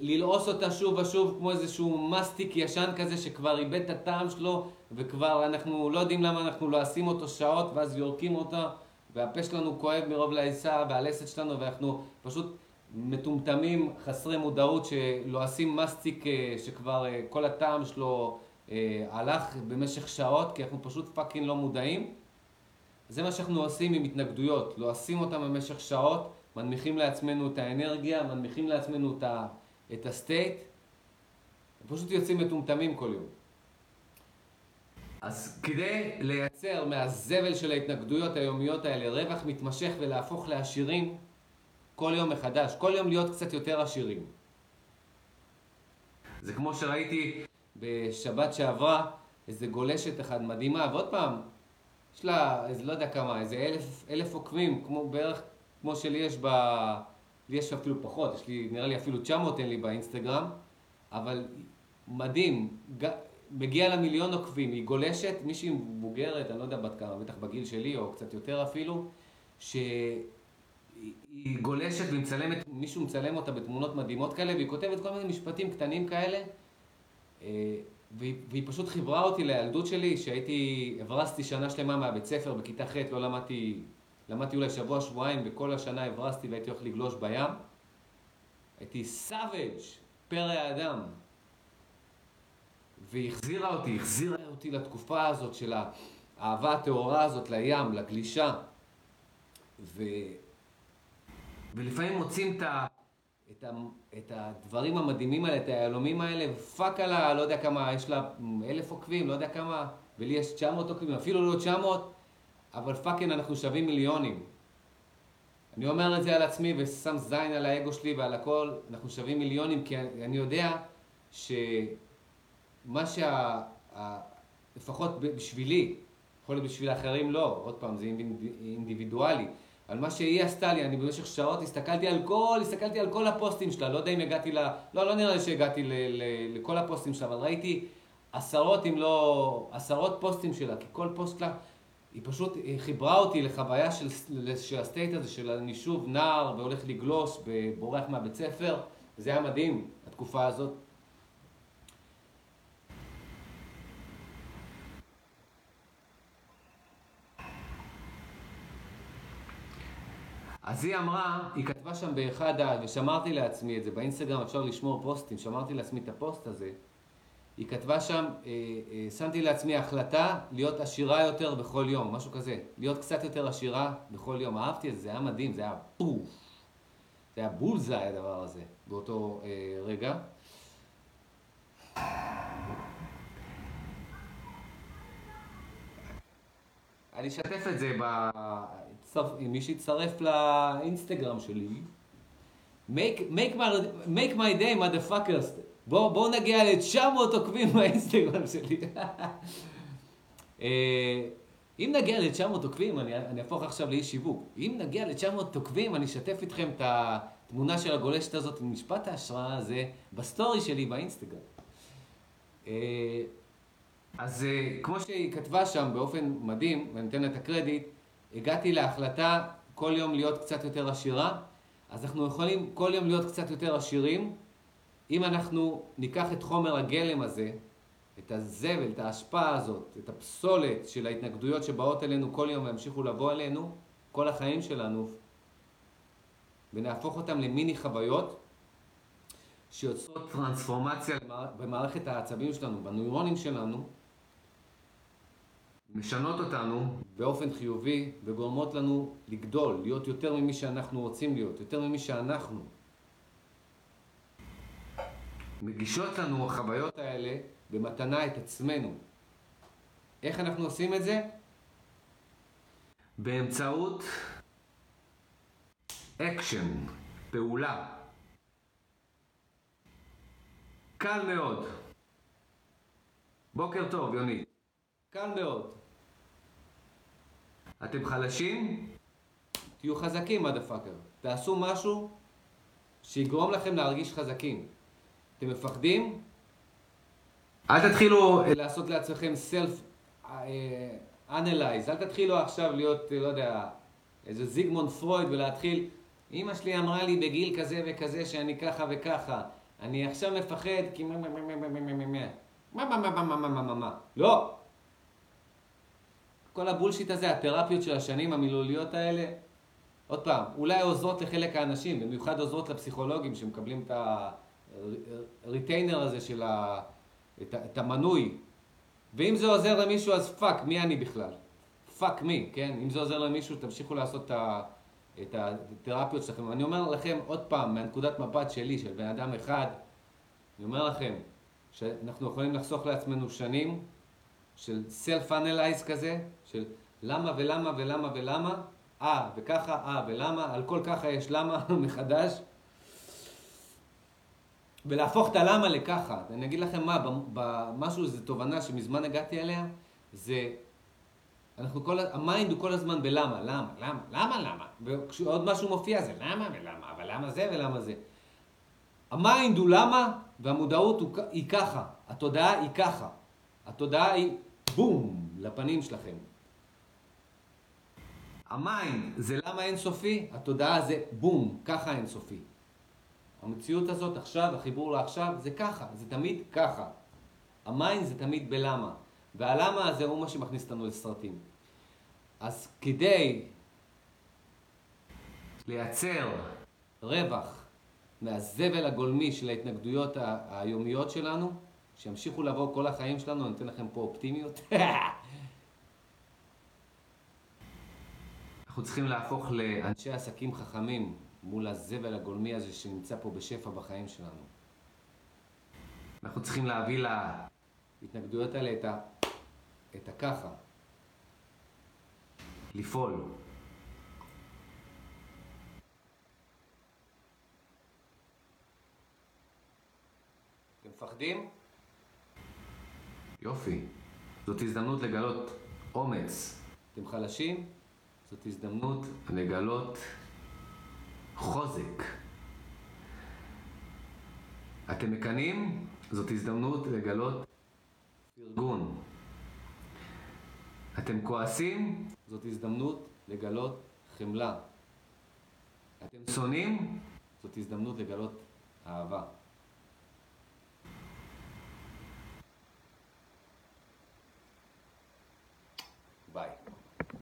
ללעוס אותה שוב ושוב כמו איזשהו מסטיק ישן כזה שכבר איבד את הטעם שלו וכבר אנחנו לא יודעים למה אנחנו לועסים אותו שעות ואז יורקים אותה והפה שלנו כואב מרוב לעיסה והלסת שלנו ואנחנו פשוט מטומטמים, חסרי מודעות שלועסים מסטיק אה, שכבר אה, כל הטעם שלו הלך במשך שעות כי אנחנו פשוט fucking לא מודעים. זה מה שאנחנו עושים עם התנגדויות, לועסים אותם במשך שעות מנמיכים לעצמנו את האנרגיה, מנמיכים לעצמנו את, ה, את ה state, פשוט יוצאים מטומטמים כל יום. אז כדי לייצר מהזבל של ההתנגדויות היומיות האלה רווח מתמשך ולהפוך לעשירים כל יום מחדש, כל יום להיות קצת יותר עשירים. זה כמו שראיתי בשבת שעברה איזה גולשת אחת מדהימה, ועוד פעם, יש לה, איזה לא יודע כמה, איזה אלף, אלף עוקבים, כמו בערך כמו שלי יש ב... לי יש אפילו פחות, יש לי, נראה לי אפילו 900 אין לי באינסטגרם, אבל מדהים, ג... מגיע למיליון עוקבים, היא גולשת, מישהי מבוגרת, אני לא יודע בת כמה, בטח בגיל שלי או קצת יותר אפילו, שהיא גולשת ומצלמת, מישהו מצלם אותה בתמונות מדהימות כאלה, והיא כותבת כל מיני משפטים קטנים כאלה, אה, והיא, והיא פשוט חיברה אותי לילדות שלי, שהייתי, הברסתי שנה שלמה מהבית ספר, בכיתה ח' לא למדתי למדתי אולי שבוע, שבועיים, וכל השנה הברסתי והייתי הולך לגלוש בים. הייתי savage, פרא האדם. והיא החזירה אותי, החזירה אותי לתקופה הזאת של האהבה הטהורה הזאת לים, לגלישה. ו... ולפעמים מוצאים את, ה... את, ה... את הדברים המדהימים האלה, את היהלומים האלה, ו fuck על ה... לא יודע כמה, יש לה אלף עוקבים, לא יודע כמה, ולי יש 900 עוקבים, אפילו לא 900, אבל fucking אנחנו שווים מיליונים. אני אומר את זה על עצמי ושם זין על האגו שלי ועל הכל, אנחנו שווים מיליונים כי אני יודע שמה שה... לפחות בשבילי, יכול להיות בשביל האחרים לא, עוד פעם, זה אינדיבידואלי, על מה שהיא עשתה לי, אני במשך שעות הסתכלתי על כל, הסתכלתי על כל הפוסטים שלה, לא יודע אם הגעתי ל... לא, לא נראה לי שהגעתי ל, ל, לכל הפוסטים שלה, אבל ראיתי עשרות אם לא... עשרות פוסטים שלה, כי כל פוסט שלה... היא פשוט חיברה אותי לחוויה של, של ה state הזה, של אני שוב נער והולך לגלוש, בורח מהבית ספר, וזה היה מדהים, התקופה הזאת. אז היא אמרה, היא כתבה שם באחד. ושמרתי לעצמי את זה, באינסטגרם אפשר לשמור פוסטים, שמרתי לעצמי את הפוסט הזה. היא כתבה שם, אה, אה, שמתי לעצמי החלטה להיות עשירה יותר בכל יום, משהו כזה. להיות קצת יותר עשירה בכל יום. אהבתי את זה, זה היה מדהים, זה היה פוף. זה היה בולזאי הדבר הזה, באותו אה, רגע. אני אשתף את זה, ב... מי שיצטרף לאינסטגרם שלי. make, make, my, make my day, motherfuckers. בואו בוא נגיע ל-900 עוקבים באינסטגרם שלי. אה, אם נגיע ל-900 עוקבים, אני, אני אהפוך עכשיו לאיש שיווק. אם נגיע ל-900 עוקבים, אני אשתף איתכם את התמונה של הגולשת הזאת עם משפט ההשראה הזה בסטורי שלי באינסטגרם. אה, אז אה, כמו שהיא כתבה שם באופן מדהים, ואני אתן לה את הקרדיט, הגעתי להחלטה כל יום להיות קצת יותר עשירה, אז אנחנו יכולים כל יום להיות קצת יותר עשירים, אם אנחנו ניקח את חומר הגלם הזה, את הזבל, את ההשפעה הזאת, את הפסולת של ההתנגדויות שבאות אלינו כל יום וימשיכו לבוא אלינו, כל החיים שלנו, ונהפוך אותם למיני חוויות שיוצרות טרנספורמציה במערכת העצבים שלנו, בנוירונים שלנו, משנות אותנו באופן חיובי וגורמות לנו לגדול, להיות יותר ממי שאנחנו רוצים להיות, יותר ממי שאנחנו. מגישות לנו החוויות האלה במתנה את עצמנו. איך אנחנו עושים את זה? באמצעות אקשן, פעולה. קל מאוד. בוקר טוב, יוני. קל מאוד. אתם חלשים? תהיו חזקים, motherfucker. תעשו משהו שיגרום לכם להרגיש חזקים. אתם מפחדים? אל תתחילו לעשות לעצמכם self analyze, אל תתחילו עכשיו להיות, לא יודע, איזה זיגמונד פרויד ולהתחיל, אמא שלי אמרה לי בגיל כזה וכזה שאני ככה וככה, אני עכשיו מפחד כי מה מה מה מה מה מה מה מה מה מה מה מה מה מה מה לא. כל ה bullshit הזה, התרפיות של השנים המילוליות האלה, עוד פעם, אולי עוזרות לחלק האנשים, במיוחד עוזרות לפסיכולוגים שמקבלים את ה retainer הזה של ה... את, את המנוי. ואם זה עוזר למישהו, אז fuck, מי אני בכלל? fuck me, כן? אם זה עוזר למישהו, תמשיכו לעשות את, ה, את התרפיות שלכם. אני אומר לכם עוד פעם, מהנקודת מבט שלי, של בן אדם אחד, אני אומר לכם, שאנחנו יכולים לחסוך לעצמנו שנים של analyze כזה, של למה ולמה ולמה ולמה, אה וככה, אה ולמה, על כל ככה יש למה מחדש. ולהפוך את הלמה לככה. אני אגיד לכם מה, במשהו, זו תובנה שמזמן הגעתי אליה, זה, אנחנו כל, ה mind הוא כל הזמן בלמה, למה, למה, למה, למה, וכשעוד משהו מופיע זה למה ולמה, אבל למה זה ולמה זה. ה mind הוא למה, והמודעות הוא, היא ככה, התודעה היא ככה, התודעה היא בום, לפנים שלכם. ה mind זה למה אינסופי, התודעה זה בום, ככה אינסופי. המציאות הזאת עכשיו, החיבור לעכשיו, זה ככה, זה תמיד ככה. ה mind זה תמיד בלמה. והלמה הזה הוא מה שמכניס אותנו לסרטים. אז כדי לייצר רווח מהזבל הגולמי של ההתנגדויות היומיות שלנו, שימשיכו לבוא כל החיים שלנו, אני אתן לכם פה אופטימיות. אנחנו צריכים להפוך לאנשי עסקים חכמים, מול הזבל הגולמי הזה שנמצא פה בשפע בחיים שלנו. אנחנו צריכים להביא להתנגדויות האלה את, ה... את הככה. לפעול. אתם מפחדים? יופי. זאת הזדמנות לגלות אומץ. אתם חלשים? זאת הזדמנות לגלות חוזק. אתם מקנאים? זאת הזדמנות לגלות פרגון. אתם כועסים? זאת הזדמנות לגלות חמלה. אתם שונאים? זאת הזדמנות לגלות אהבה.